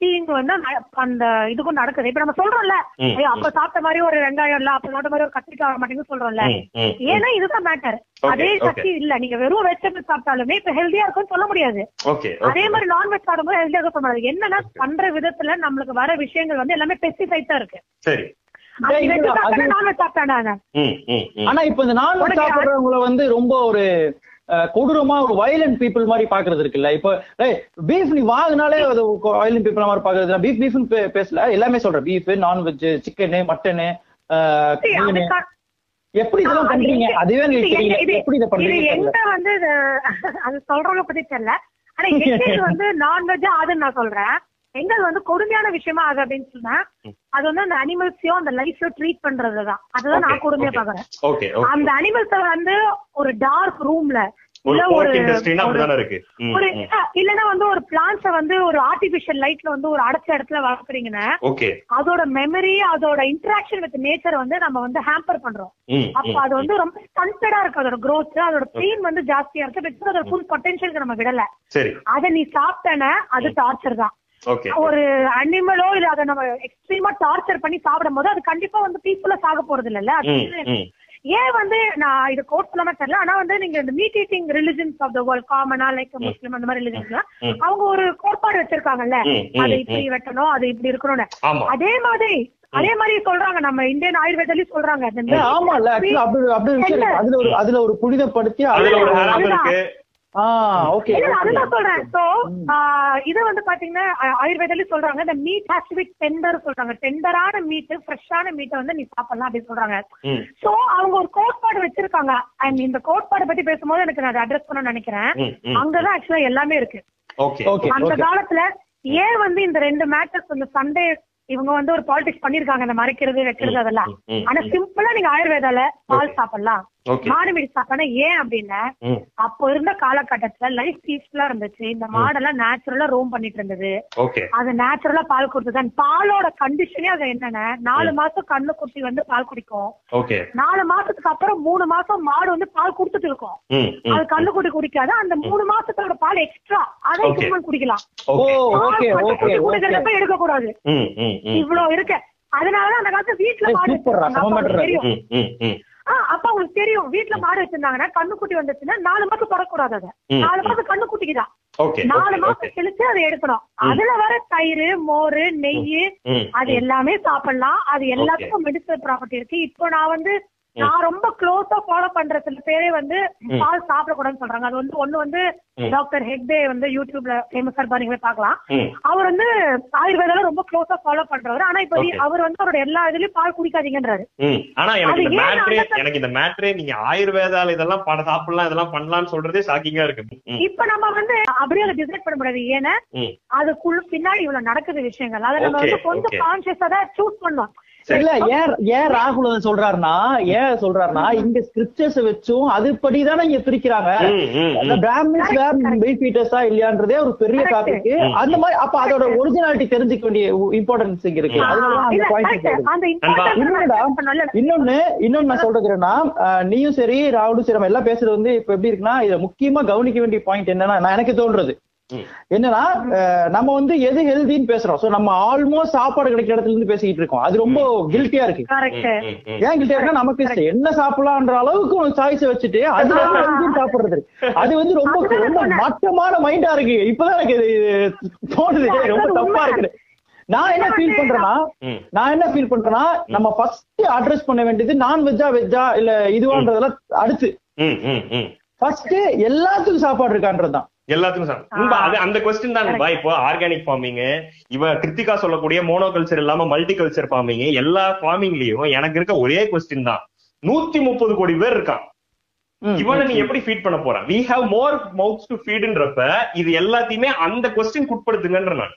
தீங் வந்து அந்த இதுக்கும் நடக்குது. இப்ப நம்ம சொல்றோம்ல அப்ப சாப்பிட்ட மாதிரி ஒரு வெங்காயம் இல்ல அப்ப சாப்பிட்ட மாதிரி ஒரு கத்திரிக்காய் மாட்டேங்குது சொல்றோம்ல. ஏன்னா இதுதான் மேட்டர் Okay, அதே. சக்தி இல்ல. நீங்க வெறும் வெஜிடபிள் சாப்பிட்டாலுமே இப்ப ஹெல்தியா இருக்கும்னு சொல்ல முடியாது. அதே மாதிரி நான்வெஜ் சாப்பிடும்போது ஹெல்தியா இருக்க முடியாது. என்னன்னா பண்ற விதத்துல நம்மளுக்கு வர விஷயங்கள் வந்து எல்லாமே பெஸ்டிசைட் தான் இருக்கு. ஆனா இப்ப இந்த நான்வெஜ் சாப்பிடுறவங்கள வந்து ரொம்ப ஒரு கொடூரமா ஒரு வயலண்ட் பீப்புள் மாதிரி பாக்குறது இருக்குல்ல. இப்போ பீஃப் நீ வாங்கினாலே அது வயலண்ட் பீப்புள் மாதிரி பாக்குறது பீஃப் பீஃப் பேசல. எல்லாமே சொல்றேன். பீஃப் நான்வெஜ் சிக்கனு மட்டனு எப்படி இதெல்லாம் பண்றீங்க? அதுவே எப்படி இதை பண்றீங்க. எங்க வந்து அது சொல்றவங்க பத்தி தெரியல. ஆனா வந்து [laughs] நான்வெஜ் அதுன்னு நான் சொல்றேன். எங்க அது வந்து கொடுமையான விஷயமா ஆகுது அப்படின்னு சொன்னா அது வந்து அந்த அனிமல்ஸையும் அந்த லைஃப்ல ட்ரீட் பண்றதுதான். அதுதான் நான் கொடுமையா. பாக்குறேன் அந்த அனிமல்ஸ வந்து ஒரு டார்க் ரூம்ல இல்ல ஒரு இல்லன்னா வந்து ஒரு பிளான்ஸ வந்து ஒரு ஆர்டிபிஷியல் லைட்ல வந்து ஒரு அடைச்ச இடத்துல வளர்க்குறீங்கன்னா அதோட மெமரி அதோட இன்டராக்ஷன் வித் நேச்சர் வந்து நம்ம வந்து ஹேம்பர் பண்றோம். அப்ப அது வந்து ரொம்ப ஸ்டண்டடா இருக்கு. அதோட growth அதோட பெயின் வந்து ஜாஸ்தியா இருக்கு. பிகாஸ் அதோட ஃபுல் பொட்டன்ஷியலுக்கு நம்ம விடல. அத நீ சாப்பிட்டன அது டார்ச்சர் தான். ஒரு அனிமலோ இல்ல அதை நம்ம எக்ஸ்ட்ரீமா டார்ச்சர் பண்ணி சாப்பிடும் போது அது கண்டிப்பா வந்து பீப்புளா சாக போறது ம். ஏன் வந்து நான் இது கோட் சொல்லாம தெரியல ஆனா வந்து நீங்க இந்த meat eating religions of the world காமனா லைக் முஸ்லிம் அந்த மாதிரி ரிலிஜன்ஸ் ம். அவங்க ஒரு கோட்பாடு வச்சிருக்காங்கல்ல. அது இப்படி வெட்டணும் அது இப்படி இருக்கணும்னு. அதே மாதிரி அதே மாதிரி சொல்றாங்க நம்ம இந்தியன் ஆயுர்வேதாலயும் சொல்றாங்க இந்த ஏ, ஆமா இல்ல ஆக்சுவலா அப்படி அப்படி ஒரு விஷயம் இருக்கு. அதுல ஒரு அதுல ஒரு புனிதப்படுத்தி ஓகே அதுதான் சொல்றேன். சோ இது வந்து பாத்தீங்கன்னா ஆ- ஆயுர்வேதாலயும் சொல்றாங்க இந்த meat has to be tender சொல்றாங்க. டெண்டரான மீட் ஃப்ரெஷ்ஷான மீட்டை வந்து நீ சாப்பிடலாம் அப்படின்னு சொல்றாங்க. சோ அவங்க ஒரு கோட்பாடு வச்சிருக்காங்க. அண்ட் இந்த கோட்பாடு பத்தி பேசும்போது எனக்கு நான் அட்ரஸ் பண்ண நினைக்கிறேன். அங்கதான் ஆக்சுவலா எல்லாமே இருக்கு. அந்த காலத்துல ஏன் வந்து இந்த ரெண்டு மேட்டர்ஸ் இந்த சண்டே இவங்க வந்து ஒரு பாலிடிக்ஸ் பண்ணிருக்காங்க இந்த மறைக்கிறது வைக்கிறது அதெல்லாம். ஆனா சிம்பிளா நீங்க ஆயுர்வேதால பால் சாப்பிடலாம். மாடு மீட் சாப்பிடலாம் ஏன் அப்படின்னா அப்போ இருந்த காலகட்டத்துல லைஃப் பீஸ்ஃபுல்லா இருந்துச்சு. இந்த மாடெல்லாம் நேச்சுரலா ரோம் பண்ணிட்டு இருந்தது. அது நேச்சுரலா பால் கொடுத்தது. பாலோட கண்டிஷனே அது என்னன்னா நாலு மாசம் கண்ணு குட்டி வந்து பால் குடிக்கும். ஓகே நாலு மாசத்துக்கு அப்புறம் மூணு மாசம் மாடு வந்து பால் குடுத்துட்டு இருக்கும். அது கண்ணு குட்டி குடிக்காது. அந்த மூணு மாசத்தோட பால் எக்ஸ்ட்ரா அதை Okay. ஹியூமன் குடிக்கலாம். குடிக்கிறதப்ப எடுக்க கூடாது ம், ம், ம். இவ்வளவு இருக்கு. அதனாலதான் அந்த காலத்துல வீட்டுல மாடு. தெரியும். ம், ம், ம். ஆ, அப்ப அவங்களுக்கு தெரியும். வீட்டுல மாடு வச்சிருந்தாங்கன்னா கண்ணு குட்டி வந்துச்சுன்னா நாலு மாசம் தொடக்கூடாது அதை. நாலு. மாசம் கண்ணு குட்டிக்குதான் ஓகே நாலு மாசம். கழிச்சு அதை எடுக்கணும். அதுல வர தயிர் மோர் நெய் அது. எல்லாமே சாப்பிடலாம். அது எல்லாத்துக்கும் மெடிசனல் ப்ராப்பர்ட்டி இருக்கு. இப்போ நான் வந்து நான் ரொம்ப க்ளோஸா ஃபாலோ பண்ற சில பேரே வந்து பால் சாப்பிடக்கூடாதுன்னு சொல்றாங்க அது வந்து ஒண்ணு வந்து. டாக்டர் ஹெக்டே வந்து யூடியூப்ல ஃபேமஸா இருப்பாரு நீங்க போய் பார்க்கலாம் ம். அவர் வந்து ஆயுர்வேதால ரொம்ப க்ளோஸா ஃபாலோ பண்றவர் ஆனா இப்போ. அவர் வந்து அவரோட எல்லா இதுலயும் பால் குடிக்காதீங்கன்றாரு. ஆனா எனக்கு இந்த மேட்ரே எனக்கு இந்த மேட்ரே நீங்க ஆயுர்வேதால இதெல்லாம் பண்ண சாப்பிடலாம் இதெல்லாம் பண்ணலாம்னு சொல்றதே ஷாக்கிங்கா இருக்கு இப்ப நம்ம வந்து அப்படியே அதை டிசைட் பண்ண முடியாது ஏன்னா. அதுக்குள்ள பின்னாடி இவ்வளவு நடக்குது விஷயங்கள் அதை நம்ம வந்து கொஞ்சம். கான்சியஸா தான் சூஸ் பண்ணோம் இல்ல ஏன் ஏன் ராகுல் அதை சொல்றாருன்னா ஏன் சொல்றாருன்னா இங்க ஸ்கிரிப்சர்ஸ் வச்சும் அதுபடிதானே இங்க பிரிக்கிறாங்க. அந்த. பிராமின்ஸ் வேர் வெயிட் ஃபீட்டர்ஸா இல்லையான்றதே ஒரு பெரிய. டாபிக் அந்த மாதிரி அப்ப அதோட ஒரிஜினாலிட்டி தெரிஞ்சுக்க வேண்டிய இம்பார்ட்டன்ஸ் இங்க இருக்கு. இன்னொன்னு இன்னொன்னு நான் சொல்றது என்னன்னா அஹ், நீயும் சரி ராகுலும் சரி நம்ம எல்லாம் பேசுறது வந்து இப்ப எப்படி இருக்குன்னா இத முக்கியமா கவனிக்க வேண்டிய பாயிண்ட் என்னன்னா நான் எனக்கு தோன்றது. என்னன்னா நம்ம வந்து எது ஹெல்தின்னு பேசுறோம். சோ நம்ம ஆல்மோஸ்ட் சாப்பாடு கிடைக்கிற இடத்துல இருந்து பேசிக்கிட்டு இருக்கோம். அது ரொம்ப கில்ட்டியா இருக்கு. ஏன் கில்ட்டியா இருக்குன்னா நமக்கு. என்ன சாப்பிடலாம்ன்ற அளவுக்கு ஒரு சாய்ஸ் வச்சுட்டு அது சாப்பிடுறது அது வந்து ரொம்ப ரொம்ப. மட்டமான மைண்டா இருக்கு. இப்பதான் எனக்கு இது தோணுது. ரொம்ப தப்பா இருக்குது. நான் என்ன ஃபீல் பண்றேன்னா. நான் என்ன ஃபீல் பண்றேன்னா நம்ம ஃபர்ஸ்ட் அட்ரஸ் பண்ண வேண்டியது நான் வெஜ்ஜா வெஜ்ஜா இல்ல இதுவான்றதெல்லாம் அடுத்து. ஃபர்ஸ்ட் எல்லாத்துக்கும் சாப்பாடு இருக்கான்றதுதான். எல்லாத்துக்கும் சார் நண்பா, அது அந்த கொஸ்டின் தான். இப்போ ஆர்கானிக் ஃபார்மிங் இவ கிருத்திகா சொல்லக்கூடிய மோனோ கல்ச்சர் இல்லாம மல்டி கல்ச்சர் ஃபார்மிங் எல்லா ஃபார்மிங்லயும் எனக்கு இருக்க ஒரே கொஸ்டின் தான். நூத்தி முப்பது கோடி பேர் இருக்கான். இவனை நீ எப்படி ஃபீட் பண்ண போற? We have more mouths to ஃபீட்ன்றப்ப இது எல்லாத்தையுமே அந்த கொஸ்டின் உட்படுத்துங்கன்ற நான்.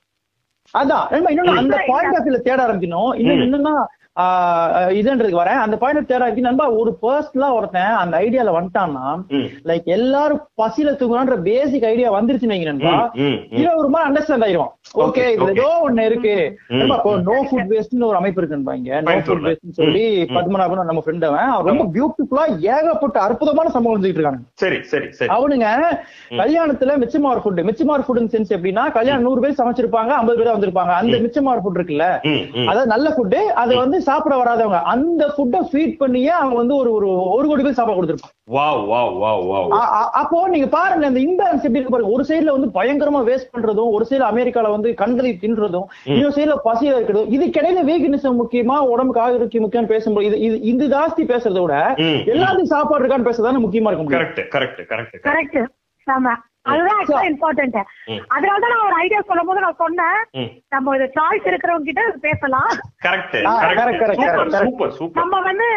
அதான். இன்னொன்னு அந்த பாயிண்ட் ஆஃப் தேட ஆரம்பிக்கணும். இன்னும் என்னன்னா இதுன்றதுக்கு வரேன். அந்த பாயிண்ட் தேட ஆரம்பிக்கணும் நண்பா ஒரு பர்சனலா ஒருத்தன் அந்த ஐடியால வந்துட்டான்னா லைக் எல்லாரும் பசியில தூங்குறான்ற பேசிக் ஐடியா வந்துருச்சுன்னு வைங்க நண்பா. ஒரு மாதிரி அண்டர்ஸ்டாண்ட் ஆயிரும். ஓகே. ஏதோ ஒண்ணு இருக்கு. நோ ஃபுட் வேஸ்ட்னு ஒரு அமைப்பு இருக்கு நண்பா இங்க நோ ஃபுட். வேஸ்ட்னு சொல்லி. பத்மநாபன் நம்ம ஃப்ரெண்ட் அவன் ரொம்ப பியூட்டிஃபுல்லா ஏகப்பட்ட அற்புதமான சம்பவம் செஞ்சுட்டு இருக்காங்க சரி சரி சரி. அவனுங்க கல்யாணத்துல மிச்சமார் ஃபுட் மிச்சமார் ஃபுட் சென்ஸ் எப்படின்னா கல்யாணம் நூறு பேர் சமைச்சிருப்பாங்க ஐம்பது பேர் வந்திருப்பாங்க. அந்த மிச்சமார் ஃபுட் இருக்குல்ல. அதாவது நல்ல ஃபுட் அதை வந்து சாப்பிட வராதவங்க அந்த ஃபுட்டை ஃபீட் பண்ணியே அவங்க வந்து ஒரு ஒரு ஒரு கோடி பேர் சாப்பாடு கொடுத்துருப்பாங்க அப்போ நீங்க பாருங்க இந்த இம்பேலன்ஸ் எப்படி இருக்கு பாருங்க. ஒரு சைடுல வந்து பயங்கரமா வேஸ்ட் பண்றதும் ஒரு சைடுல அமெரிக்கால வந்து கண்டதை தின்றதும் இன்னொரு சைடுல பசியா இருக்கிறதும் இதுக்கிடையில வீக்னஸ் முக்கியமா உடம்புக்கு ஆரோக்கியம் முக்கியம் பேசும்போது இது இது இது ஜாஸ்தி பேசுறதை விட. எல்லாத்துக்கும் சாப்பாடு இருக்கான்னு பேசுறதானே முக்கியமா இருக்க முடியும் கரெக்ட் கரெக்ட் கரெக்ட் கரெக்ட் ஆமா. அதுதான் இம்பார்ட்டன்ட் ம். அதனாலதான் நான் ஒரு ஐடியா சொல்லும் போது நான் சொன்னேன். நம்ம இது சாய்ஸ் இருக்கிறவங்க கிட்ட இது பேசலாம் நம்ம வந்து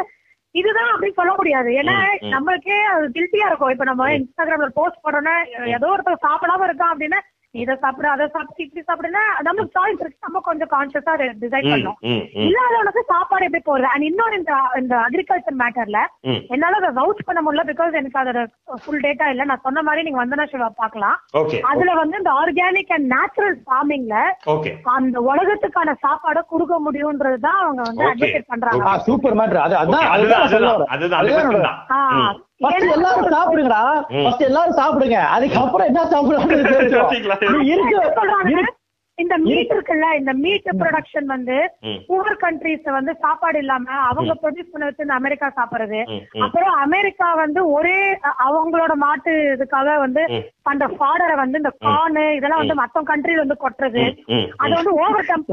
இதுதான் அப்படின்னு சொல்ல முடியாது. ஏன்னா. நம்மளுக்கே அது கில்ட்டியா இருக்கும். இப்ப நம்ம இன்ஸ்டாகிராம்ல போஸ்ட் பண்ணோம்னா ஏதோ ஒருத்தர் சாப்பிடாம இருக்கான் அப்படின்னா இதை சாப்பிடு அதை சாப்பிட்டு இப்படி சாப்பிடுனா நம்மளுக்கு சாய்ஸ் இருக்கு. நம்ம கொஞ்சம் கான்சியஸா டிசைட் பண்ணோம். இல்லாதவனுக்கு சாப்பாடு எப்படி போறது அண்ட் இன்னொரு இந்த இந்த அக்ரிகல்ச்சர் மேட்டர்ல. என்னால அதை வவுச் பண்ண முடியல பிகாஸ் எனக்கு அதோட ஃபுல் டேட்டா இல்ல. நான் சொன்ன மாதிரி நீங்க வந்தனா சிவா பார்க்கலாம். ஓகே அதுல வந்து இந்த ஆர்கானிக் அண்ட் நேச்சுரல் ஃபார்மிங்ல அந்த உலகத்துக்கான சாப்பாடை கொடுக்க முடியும்ன்றது தான் அவங்க வந்து Okay. அட்வொகேட் பண்றாங்க. சூப்பர் Okay, அதுதான் அதுதான் ஃபர்ஸ்ட் எல்லாரும் சாப்பிடுங்கடா. ஃபர்ஸ்ட் எல்லாரும் சாப்பிடுங்க அதுக்கப்புறம் என்ன [laughs] சொல்றாங்க? இருக்கு இந்த மீட் இருக்குல்ல இந்த மீட் ப்ரொடக்ஷன் வந்து. புவர் கண்ட்ரீஸ் வந்து சாப்பாடு இல்லாம அவங்க ப்ரொடியூஸ் பண்ண வச்சு இந்த அமெரிக்கா சாப்பிடுறது. அப்புறம் அமெரிக்கா வந்து ஒரே அவங்களோட மாட்டு இதுக்காக வந்து. அந்த ஃபாடரை வந்து இந்த கார்னு இதெல்லாம் வந்து மத்த கண்ட்ரில வந்து கொட்டுறது. அது வந்து ஓவர் கம்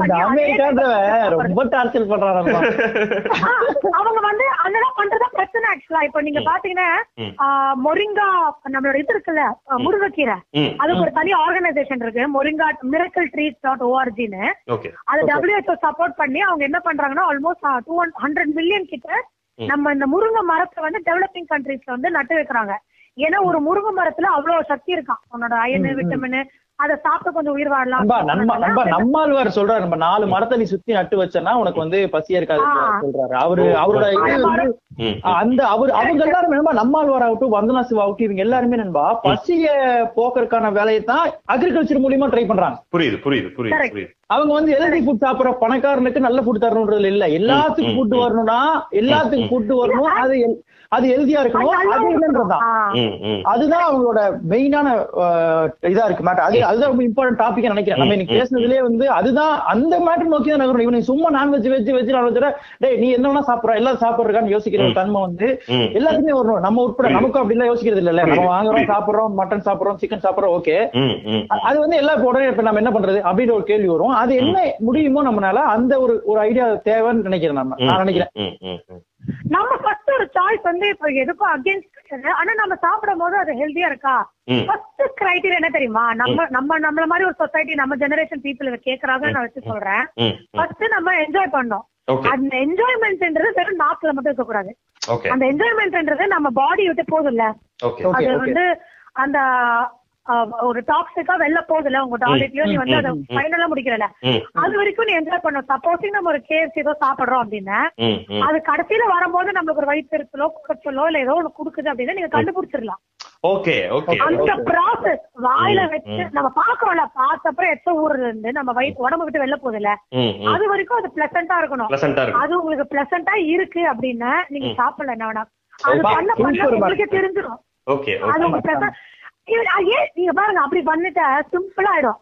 ரொம்ப டார்ச்சர் அவங்க வந்து அதெல்லாம் பண்றதா பிரச்சனை ஆக்சுவலா இப்ப நீங்க பாத்தீங்கன்னா மொரிங்கா நம்மளோட இது இருக்குல்ல முருங்கைக்கீரை. அதுக்கு ஒரு தனி ஆர்கனைசேஷன் இருக்கு. மொரிங்கா மிரக்கல் ட்ரீஸ் டாட் ஓஆர்ஜின்னு அது டபிள்யூஹெச்ஓ சப்போர்ட் பண்ணி அவங்க என்ன பண்றாங்கன்னா ஆல்மோஸ்ட் டூ ஹண்ட்ரட் மில்லியன் கிட்ட நம்ம இந்த முருங்கை மரத்தை வந்து டெவலப்பிங் கண்ட்ரீஸ்ல வந்து நட்டு வைக்கிறாங்க. ஏன்னா ஒரு முருங்கை மரத்துல அவ்வளவு சக்தி இருக்கான் உன்னோட அயன் விட்டமின் அதை சாப்பிட்டு கொஞ்சம் உயிர் வாழலாம் நம்மாழ்வார் சொல்றாரு நம்ம நாலு மரத்தை நீ சுத்தி நட்டு வச்சனா உனக்கு வந்து பசியா இருக்காது. சொல்றாரு அவரு அவரோட இது வந்து ம். அந்த அவர் அவங்க எல்லாரும் நண்பா நம்மாழ்வார் ஆகட்டும் வந்தனா சிவா ஆகட்டும் இவங்க எல்லாருமே நண்பா பசிய போக்குறதுக்கான வேலையை தான் அக்ரிகல்ச்சர் மூலியமா ட்ரை பண்றாங்க புரியுது புரியுது. புரியுது அவங்க வந்து ஹெல்தி ஃபுட் சாப்பிடுற பணக்காரனுக்கு நல்ல ஃபுட் தரணுன்றது இல்ல. எல்லாத்துக்கும் ஃபுட். வரணும்னா எல்லாத்துக்கும் ஃபுட் வரணும். அது அது ஹெல்தியா இருக்கணும். அது ம். அதுதான் அவங்களோட மெயினான இதா இருக்கு மேட்டர் அது அதுதான் ரொம்ப இம்பார்ட்டன்ட் டாபிக் நினைக்கிறேன். நம்ம இன்னைக்கு பேசுனதுலயே வந்து அதுதான் அந்த மேட்டர் நோக்கி தான் நகரணும் இவனுக்கு சும்மா நான்வெஜ் வெஜ் வெஜ் நான்வெஜ் டேய் நீ என்ன வேணா சாப்பிடுற? எல்லாம் சாப்பிடுறான்னு யோசிக்கிற தன்மை வந்து. எல்லாத்துக்குமே வரணும். நம்ம உட்பட நமக்கும் அப்படிலாம் யோசிக்கிறது இல்ல நம்ம வாங்குறோம் சாப்பிடுறோம் மட்டன் சாப்பிடுறோம் சிக்கன் சாப்பிடுறோம் ஓகே. அது வந்து எல்லா உடனே இப்ப நம்ம என்ன பண்றது? அப்படின்ற ஒரு கேள்வி வரும். அது என்ன முடியுமோ நம்மளால அந்த ஒரு ஒரு ஐடியா தேவைன்னு நினைக்கிறேன் நம்ம. நான் நினைக்கிறேன். ம், ம், ம். நம்ம ஃபர்ஸ்ட் ஒரு சாய்ஸ் வந்து இப்ப எதுக்கும் அகேன்ஸ்ட் ஆனா நம்ம சாப்பிடும் போது அது ஹெல்தியா இருக்கா. ஃபர்ஸ்ட் கிரைட்டீரியா என்ன தெரியுமா? நம்ம நம்ம நம்மள மாதிரி ஒரு சொசைட்டி நம்ம ஜெனரேஷன் பீப்புள் இதை கேக்குறாங்க நான் வச்சு சொல்றேன். ஃபர்ஸ்ட் நம்ம என்ஜாய் பண்ணோம். Okay. அந்த என்ஜாய்மெண்ட்ன்றது வெறும் நாக்குல மட்டும் இருக்கக்கூடாது. அந்த என்ஜாய்மெண்ட்ன்றது நம்ம பாடி விட்டு போதும்ல. அது okay. வந்து அந்த ஒரு டாக்ஸிக்கா வெளில போகுதுல உங்க டாய்லெட்லயோ நீ வந்து அதை ஃபைனலா முடிக்கிறல அது வரைக்கும் நீ என்ஜாய் பண்ண. சப்போஸிங் நம்ம ஒரு கேஎஃப்சி ஏதோ சாப்பிடுறோம் அப்படின்னா. அது கடைசியில வரும்போது நம்மளுக்கு ஒரு வயிற்றுச்சலோ குடச்சலோ இல்ல ஏதோ ஒண்ணு குடுக்குது அப்படின்னா நீங்க கண்டுபிடிச்சிடலாம். ஓகே ஓகே அந்த ப்ராசஸ் வாயில வச்சு நம்ம பாக்குறோம்ல பார்த்தப்பறம் எத்த ஊர்ல இருந்து நம்ம வயிற்று உடம்பு விட்டு வெளில போகுதுல. அது வரைக்கும் அது பிளசண்டா இருக்கணும். அது உங்களுக்கு பிளசண்டா இருக்கு அப்படின்னா நீங்க சாப்பிடல என்ன வேணா அது. பண்ண பண்ண உங்களுக்கே தெரிஞ்சிடும் ஓகே அது ஓகே. ஏன்? நீங்க பாருங்க அப்படி பண்ணிட்டா சிம்பிள் ஆயிடும்.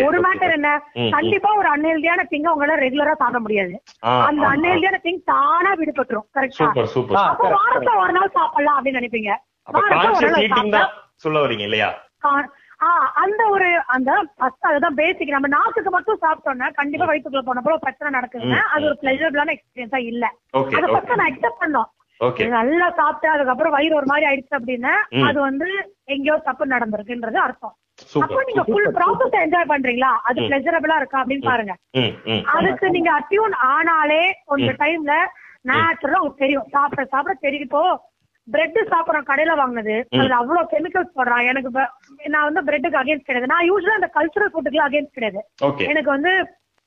ஒரு. மேட்டர் என்ன. கண்டிப்பா ஒரு அன்ஹெல்தியான திங்க உங்களால ரெகுலரா சாப்பிட முடியாது. அந்த. அன்ஹெல்தியான திங் தானா விடுபட்டுரும் கரெக்டா சூப்பர் சூப்பர் ஆ, அப்ப வாரத்துல ஒரு நாள் சாப்பிடலாம் அப்படின்னு நினைப்பீங்க. சொல்ல வரீங்க இல்லையா? அந்த ஒரு அந்த அதுதான் பேசிக் நம்ம நாக்குக்கு மட்டும் சாப்பிட்டோம்னா கண்டிப்பா வயிற்றுக்குள்ள போனப்போ ஒரு பிரச்சனை நடக்குதுன்னா அது ஒரு பிளஷரபிளான எக்ஸ்பீரியன்ஸா இல்ல. அதை ஃபர்ஸ்ட் நான் அக்செப்ட் பண்ணோம். நல்லா சாப்பிட்டு அதுக்கப்புறம் வயிறு ஒரு மாதிரி ஆயிடுச்சு அப்படின்னா. அது வந்து எங்கேயோ தப்பு நடந்திருக்குன்றது அர்த்தம். அப்போ நீங்க ஃபுல் ப்ராசஸ் என்ஜாய் பண்றீங்களா? அது ம். பிளெஜரபிளா இருக்கா அப்படின்னு பாருங்க. அதுக்கு நீங்க அட்யூன் ஆனாலே கொஞ்சம் டைம்ல நேச்சுரலா உங்களுக்கு தெரியும். சாப்பிட சாப்பிட இப்போ பிரெட் சாப்பிடுறோம் கடையில வாங்கினது அதுல அவ்வளவு கெமிக்கல்ஸ் போடுறான் எனக்கு நான் வந்து பிரெட்டுக்கு அகேன்ஸ்ட் கிடையாது. நான் யூஸ்வலா அந்த கல்ச்சுரல் ஃபுட்டுக்கு அகேன்ஸ்ட் கிடையாது. எனக்கு வந்து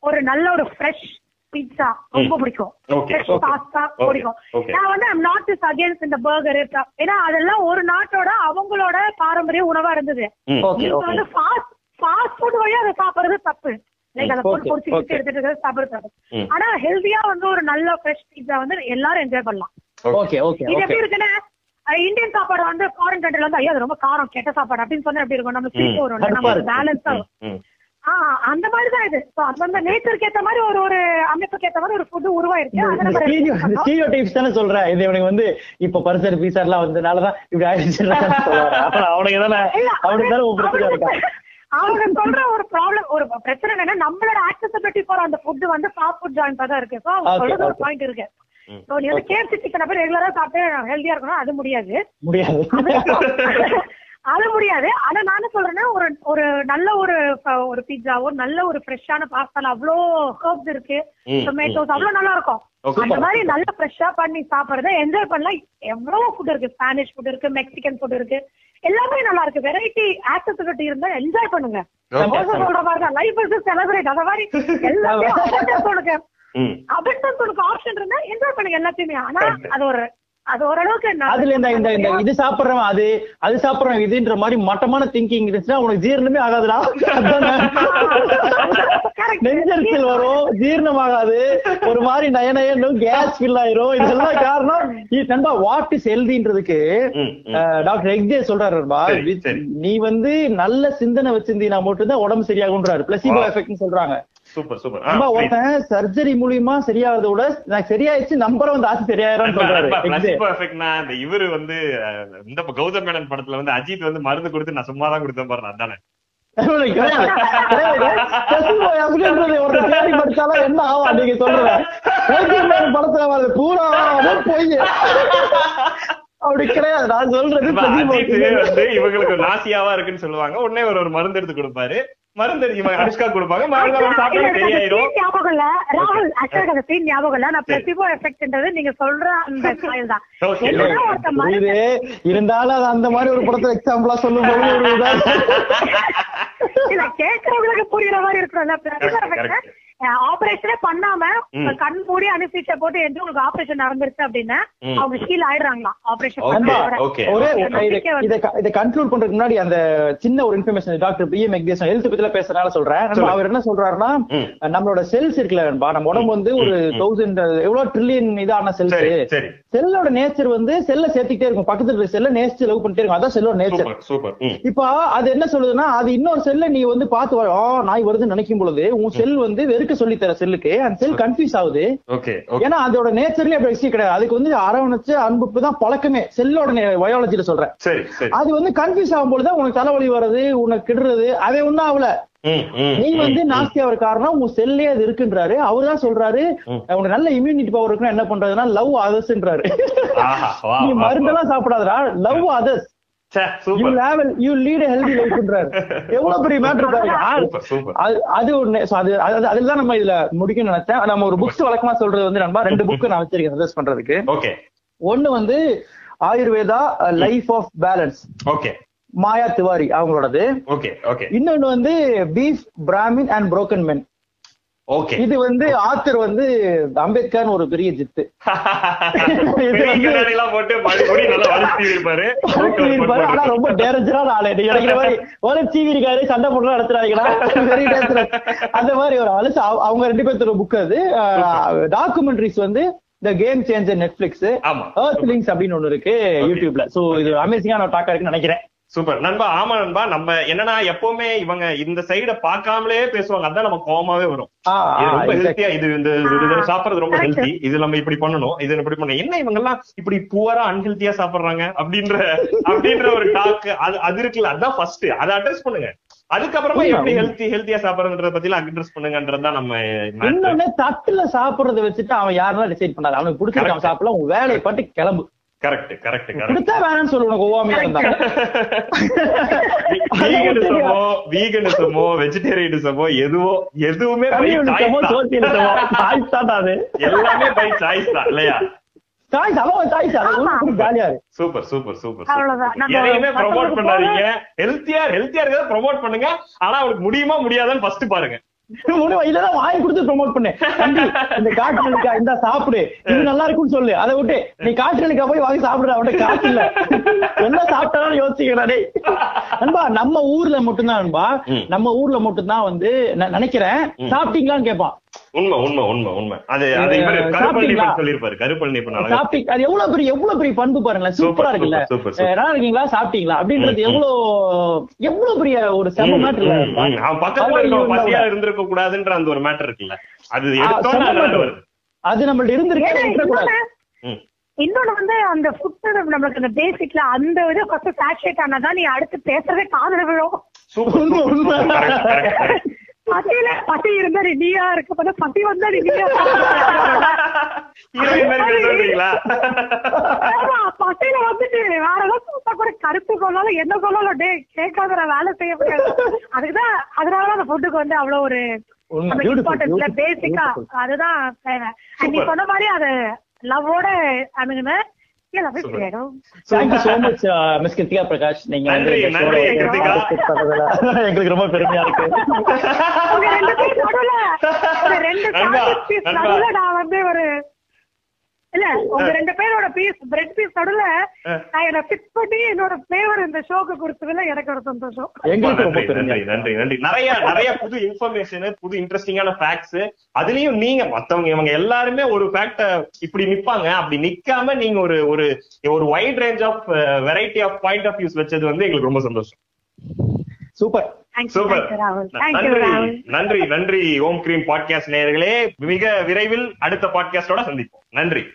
ஒரு நல்ல ஒரு ஃப்ரெஷ் பீட்சா ரொம்ப பிடிக்கும். Okay, fresh okay, pasta okay, பிடிக்கும். okay. நான் வந்து ஐம் நாட் இஸ் அகேன்ஸ்ட் இந்த பர்கர் ஏன்னா அதெல்லாம் ஒரு நாட்டோட அவங்களோட பாரம்பரிய உணவா இருந்தது. ஓகே வந்து ஃபாஸ்ட் ஃபாஸ்ட் ஃபுட் வழியா அதை சாப்பிடுறது தப்பு. லைக் அதை Okay, பொறிச்சு okay. எடுத்துட்டு இருக்கிறது சாப்பிடுறது தப்பு. ம். ஆனா ஹெல்தியா வந்து ஒரு நல்ல ஃப்ரெஷ் பீட்சா வந்து எல்லாரும் என்ஜாய் பண்ணலாம். ஓகே ஓகே இது எப்படி இருக்குன்னா இந்தியன் சாப்பாடு வந்து ஃபாரின் கண்ட்ரில வந்து ஐயோ அது ரொம்ப காரம் கெட்ட சாப்பாடு அப்படின்னு சொன்னா எப்படி இருக்கும்? நம்ம வரும். பேலன்ஸா ம், ம் ஆஹ் அந்த மாதிரி தான் இது வந்து நேச்சருக்கு ஏத்த மாதிரி ஒரு ஒரு அமைப்புக்கு ஏத்த மாதிரி ஒரு ஃபுட் உருவாயிருக்கு. ஸ்டீரியோ டைப்ஸ் தானே சொல்றேன் இது இவனுக்கு வந்து இப்ப பரிசர் பீசர் எல்லாம் வந்ததுனாலதான் இப்படி ஆயிடுச்சு அவனுக்கு தானே அவனுக்கு தானே பிரச்சனை இருக்கா? அவங்க- சொல்ற ஒரு ப்ராப்ளம் ஒரு பிரச்சனை என்னன்னா நம்மளோட ஆக்சசபிலிட்டி ஃபார் அந்த ஃபுட் வந்து ஃபாஸ்ட் ஃபுட் ஜாயின்டா தான் இருக்கு. சோ அவங்க சொல்றது ஒரு. பாயிண்ட் இருக்கு. சோ நீ வந்து கேஎஃப்சி சிக்கன் போய் ரெகுலரா சாப்பிட்டு ஹெல்தியா இருக்கணும் அது முடியாது. முடியாது. [laughs] அது முடியாது. ஆனா நானும் சொல்றேன்னா ஒரு ஒரு நல்ல ஒரு ஒரு பீட்சாவோ நல்ல ஒரு ஃப்ரெஷ்ஷான பாஸ்தால அவ்வளோ ஹர்ப்ஸ் இருக்கு. டொமேட்டோஸ் அவ்வளவு நல்லா இருக்கும். அந்த மாதிரி நல்ல ஃப்ரெஷ்ஷா பண்ணி சாப்பிடுறத என்ஜாய் பண்ணலாம். எவ்வளவு ஃபுட் இருக்கு. ஸ்பானிஷ் ஃபுட் இருக்கு மெக்சிகன் ஃபுட் இருக்கு. எல்லாமே நல்லா இருக்கு வெரைட்டி ஆக்சசிபிலிட்டி இருந்தா என்ஜாய் பண்ணுங்க. சொல்ற மாதிரி தான். லைஃப் இஸ் செலிபிரேட் அந்த மாதிரி [laughs] எல்லாமே ம். Abundance உனக்கு ஆப்ஷன் இருந்தா என்ஜாய் பண்ணுங்க எல்லாத்தையுமே. ஆனா. அது ஒரு அது ஓரளவுக்கு அதுல இந்த இந்த இந்த இது சாப்பிடுறவன் அது அது சாப்பிடுறவன் இதுன்ற மாதிரி மட்டமான திங்கிங் இருந்துச்சுன்னா உனக்கு ஜீரணமே ஆகாதுடா. நெஞ்சரிச்சல் வரும் ஜீரணமாகாது ஒரு மாதிரி நய நயன்னு கேஸ் ஃபில் ஆயிரும் இதெல்லாம் காரணம் இது நண்பா வாட் இஸ் ஹெல்தின்றதுக்கு. டாக்டர் எக்ஜே சொல்றாரு. நீ வந்து நல்ல சிந்தனை வச்சிருந்தீங்கன்னா மட்டும்தான் உடம்பு சரியாகுன்றாரு பிளசிபோ Wow. எஃபெக்ட்னு சொல்றாங்க சூப்பர் சூப்பர் ஆ, நண்பா please. ஒருத்தன் சர்ஜரி மூலியமா சரியாகிறத விட நான் சரியாயிடுச்சு நம்புற வந்து ஆசை சரியாயிரும் சொல்றாரு. effectனா, இந்த இவரு வந்து இந்த கௌதம் மேனன் படத்துல வந்து அஜித் வந்து மருந்து கொடுத்து நான் சும்மா தான் கொடுத்தேன் பாரு அதானே? என்ன ஆகும் நீங்க மேன் படத்துல பூரா பொய். அப்படி கிடையாது நான் சொல்றது இவங்களுக்கு நாசியாவா இருக்குன்னு சொல்லுவாங்க. உடனே ஒரு மருந்து எடுத்து கொடுப்பாரு. மருந்து அனுஷ்கா கொடுப்பாங்க. ஞாபகம் இல்ல. ராகுல் அந்த சீன் ஞாபகம் இல்ல. நான் பிளசிபோ எஃபெக்ட்ன்றது நீங்க சொல்ற அந்த ஸ்டைல் தான். [laughs] இருந்தாலும் அது அந்த மாதிரி ஒரு படத்துல எக்ஸாம்பிளா சொல்லும் போது கேக்குறவங்களுக்கு புரியுற மாதிரி இருக்கணும்ல ஆபரேஷனே பண்ணாம. கண் மூடி அனுசீச்சை போட்டு என்று உங்களுக்கு ஆபரேஷன் நடந்துருச்சு அப்படின்னா. அவங்க ஹீல் ஆயிடுறாங்களா ஆபரேஷன் இத கன்க்ளூட் பண்றதுக்கு முன்னாடி அந்த சின்ன ஒரு information doctor B M Hegde health பத்தில பேசுறதுனால சொல்றேன். அவர் என்ன சொல்றாருன்னா. நம்மளோட செல்ஸ் இருக்குல்ல நம்ம உடம்பு வந்து ஒரு. தௌசண்ட் எவ்வளவு ட்ரில்லியன் இதான செல்ஸ் செல்லோட நேச்சர் வந்து செல்ல சேர்த்துக்கிட்டே இருக்கும். பக்கத்துல இருக்க செல்ல நேசிச்சு லவ் பண்ணிட்டே இருக்கும். அதான் செல்லோட நேச்சர் இப்போ அது என்ன சொல்லுதுன்னா அது இன்னொரு செல்ல நீ வந்து பார்த்து நாய் வருதுன்னு நினைக்கும் பொழுது உன் செல் வந்து வெறுக்க சொல்லி தர செல்லுக்கு அந்த செல் கன்ஃபியூஸ் ஆகுது. ஏன்னா அதோட நேச்சர்லயே அப்படி விஷயம் கிடையாது. அதுக்கு வந்து அரவணைச்சு அன்புப்பு தான் பழக்கமே. செல்லோட பயாலஜில சொல்றேன். அது வந்து கன்ஃபியூஸ் ஆகும்போது தான் உனக்கு தலைவலி வர்றது உனக்கு கிடுறது அதே ஒண்ணும் ஆகல. நீ வந்து நாஸ்தியா ஒரு காரணம் உன் செல்லே அது இருக்குன்றாரு. அவரு தான் சொல்றாரு. உனக்கு நல்ல இம்யூனிட்டி பவர் இருக்குன்னா என்ன பண்றதுன்னா லவ் அதர்ஸ்ன்றாரு நீ. மருந்தெல்லாம் சாப்பிடாதடா. Love others you will you lead healthy லைஃப்ன்றாரு எவ்வளவு பெரிய மேட்டர் பாருங்க அது ஒண்ணு. அது அது- அதுதான் நம்ம இதுல முடிக்கணும்னு நினைச்சேன். நம்ம ஒரு புக்ஸ் வழக்கமா சொல்றது வந்து நண்பா ரெண்டு புக் நான் வச்சிருக்கேன் சஜஸ்ட் பண்றதுக்கு. ஓகே ஒண்ணு வந்து Ayurveda life of balance okay Maya Tiwari அவங்களோடது. Okay okay இன்னொன்னு வந்து beef Brahmin and broken men. Okay. இது வந்து ஆத்தர் வந்து அம்பேத்கர் ஒரு பெரிய ஜித்து. [laughs] [laughs] ஆனா ரொம்ப டேரஞ்சரான ஆளு நினைக்கிற மாதிரி டிவி இருக்காரு சண்டை போட்டு நடத்துறாங்களா அந்த மாதிரி ஒரு ஆளு அவங்க ரெண்டு பேர்த்தோட புக் அது. டாக்குமெண்ட்ரிஸ் வந்து the game changer Netflix links அப்படின்னு ஒண்ணு இருக்கு யூடியூப்ல சோ இது அமேசிங்கான டாக்கா இருக்குன்னு நினைக்கிறேன். சூப்பர். நண்பா ஆமா நண்பா நம்ம என்னன்னா எப்பவுமே இவங்க இந்த சைட பார்க்காமலே பேசுவாங்க. அதான் நம்ம கோவமாவே வரும். ரொம்ப. ஹெல்த்தியா இது இந்த சாப்பிடுறது ரொம்ப. ஹெல்த்தி இது நம்ம இப்படி பண்ணணும். இது இப்படி பண்ணணும். என்ன இவங்க எல்லாம் இப்படி புவரா அன்ஹெல்த்தியா சாப்பிடுறாங்க அப்படின்ற அப்படின்ற ஒரு டாக் அது அது இருக்குல்ல. அதான் ஃபர்ஸ்ட் அதை அட்ரஸ் பண்ணுங்க. அதுக்கப்புறமா எப்படி. ஹெல்த்தி ஹெல்த்தியா சாப்பிடுறத பத்தி எல்லாம் அட்ரஸ் பண்ணுங்கன்றதுதான் நம்ம. இன்னொன்னு தட்டுல சாப்பிடுறத வச்சுட்டு அவன் யாரெல்லாம் டிசைட் பண்ணாது. அவனுக்கு பிடிச்சிருக்கான். சாப்பிடலாம் உன் வேலையை பட்டு கிளம்பு. Correct correct correct. வேணாம்னு சொல்லு உனக்கு இருந்தா வீகனிசமோ வீகனிசமோ வெஜிடேரியனிசமோ எதுவோ எதுவுமே எல்லாமே பை சாய்ஸ் தான் இல்லையா? சாய்ஸ் அவன் சாய்ஸ் ஜாலியா இருக்கு. சூப்பர் சூப்பர் சூப்பர் எதையுமே ப்ரோமோட் பண்ணாதீங்க. ஹெல்த்தியா ஹெல்த்தியா இருக்கிறத ப்ரோமோட் பண்ணுங்க. ஆனா அவளுக்கு முடியுமா முடியாதான்னு ஃபர்ஸ்ட் பாருங்க. இல்லதான் வாங்கி கொடுத்து ப்ரோமோட் பண்ணு. இந்த காட்டு நெல்லிக்கா இந்த சாப்பிடு. இது நல்லா இருக்கும்னு சொல்லு. அதை விட்டு நீ காட்டு நெல்லிக்கா போய் வாங்கி சாப்பிடுற அவன்கிட்ட காசு இல்ல. என்ன சாப்பிட்டாலும் யோசிக்கிறேன் டேய். நண்பா நம்ம ஊர்ல மட்டும்தான் நண்பா. நம்ம ஊர்ல மட்டும்தான் வந்து நான் நினைக்கிறேன். சாப்பிட்டீங்களான்னு கேட்பான். உண்மை உண்மை உண்மை உண்மை. அது அது இவரு சாப்பிட்டீங்க அது எவ்வளவு பெரிய எவ்வளவு பெரிய பண்பு பாருங்களேன். சூப்பரா இருக்குல்ல. நல்லா இருக்கீங்களா? சாப்பிட்டீங்களா? அப்படின்றது எவ்வளவு எவ்வளவு பெரிய ஒரு செம மேட்டர். அவன் பக்கத்துல இருந்திருக்க கூடாதுன்ற அந்த ஒரு மேட்டர் இருக்குல்ல. அது அது நம்மள்ட்ட இருந்திருக்கு இன்னொன்னு வந்து அந்த ஃபுட் நம்மளுக்கு அந்த பேசிக்ல அந்த இது ஃபர்ஸ்ட் சாச்சுரேட் ஆனாதான் நீ அடுத்து பேசுறதே காதுல விழும். பசியில பசி இருந்தா நீயா இருக்க பசி வந்தா நீ நீயா [laughs] [laughs] பசியில வந்துட்டு வேற ஏதாவது கூட கருத்து கொள்ளாலும் என்ன கொள்ளாலும் டே கேட்காத வேலை செய்ய முடியாது அதுக்குதான் அதனாலதான் அந்த ஃபுட்டுக்கு வந்து அவ்வளவு ஒரு பேசிக்கா. அதுதான் நீ. சொன்ன மாதிரி அது லவ்வோட அணுகுன இல்ல லவ் Super. ஆயிடும் thank you so much miss Krithika Prakash நீங்க வந்து நன்றி, இந்த நன்றி, show ல கிருத்திகா. participate பண்ணதுல எங்களுக்கு ரொம்ப பெருமையா இருக்கு ரெண்டு நான் வந்து ஒரு இல்ல உங்க ரெண்டு பேரோட பீஸ் பிரெட் பீஸ் நடுவுல நான் என்ன ஃபிக்ஸ் பண்ணி என்னோட பிளேவர் இந்த ஷோக்கு கொடுத்ததுல எனக்கு ஒரு சந்தோஷம். எங்களுக்கு ரொம்ப நன்றி நன்றி நன்றி நிறைய நிறைய புது இன்ஃபர்மேஷன் புது இன்ட்ரெஸ்டிங்கான ஃபேக்ட்ஸ் அதுலயும் நீங்க மத்தவங்க இவங்க எல்லாருமே ஒரு ஃபேக்ட இப்படி நிப்பாங்க. அப்படி நிக்காம நீங்க ஒரு ஒரு ஒரு wide range of variety of point of views வச்சது வந்து எங்களுக்கு ரொம்ப சந்தோஷம். சூப்பர். சூப்பர். நன்றி நன்றி நன்றி ஓம் கிரீம் பாட்காஸ்ட் நேயர்களே. மிக விரைவில் அடுத்த பாட்காஸ்டோட சந்திப்போம். நன்றி.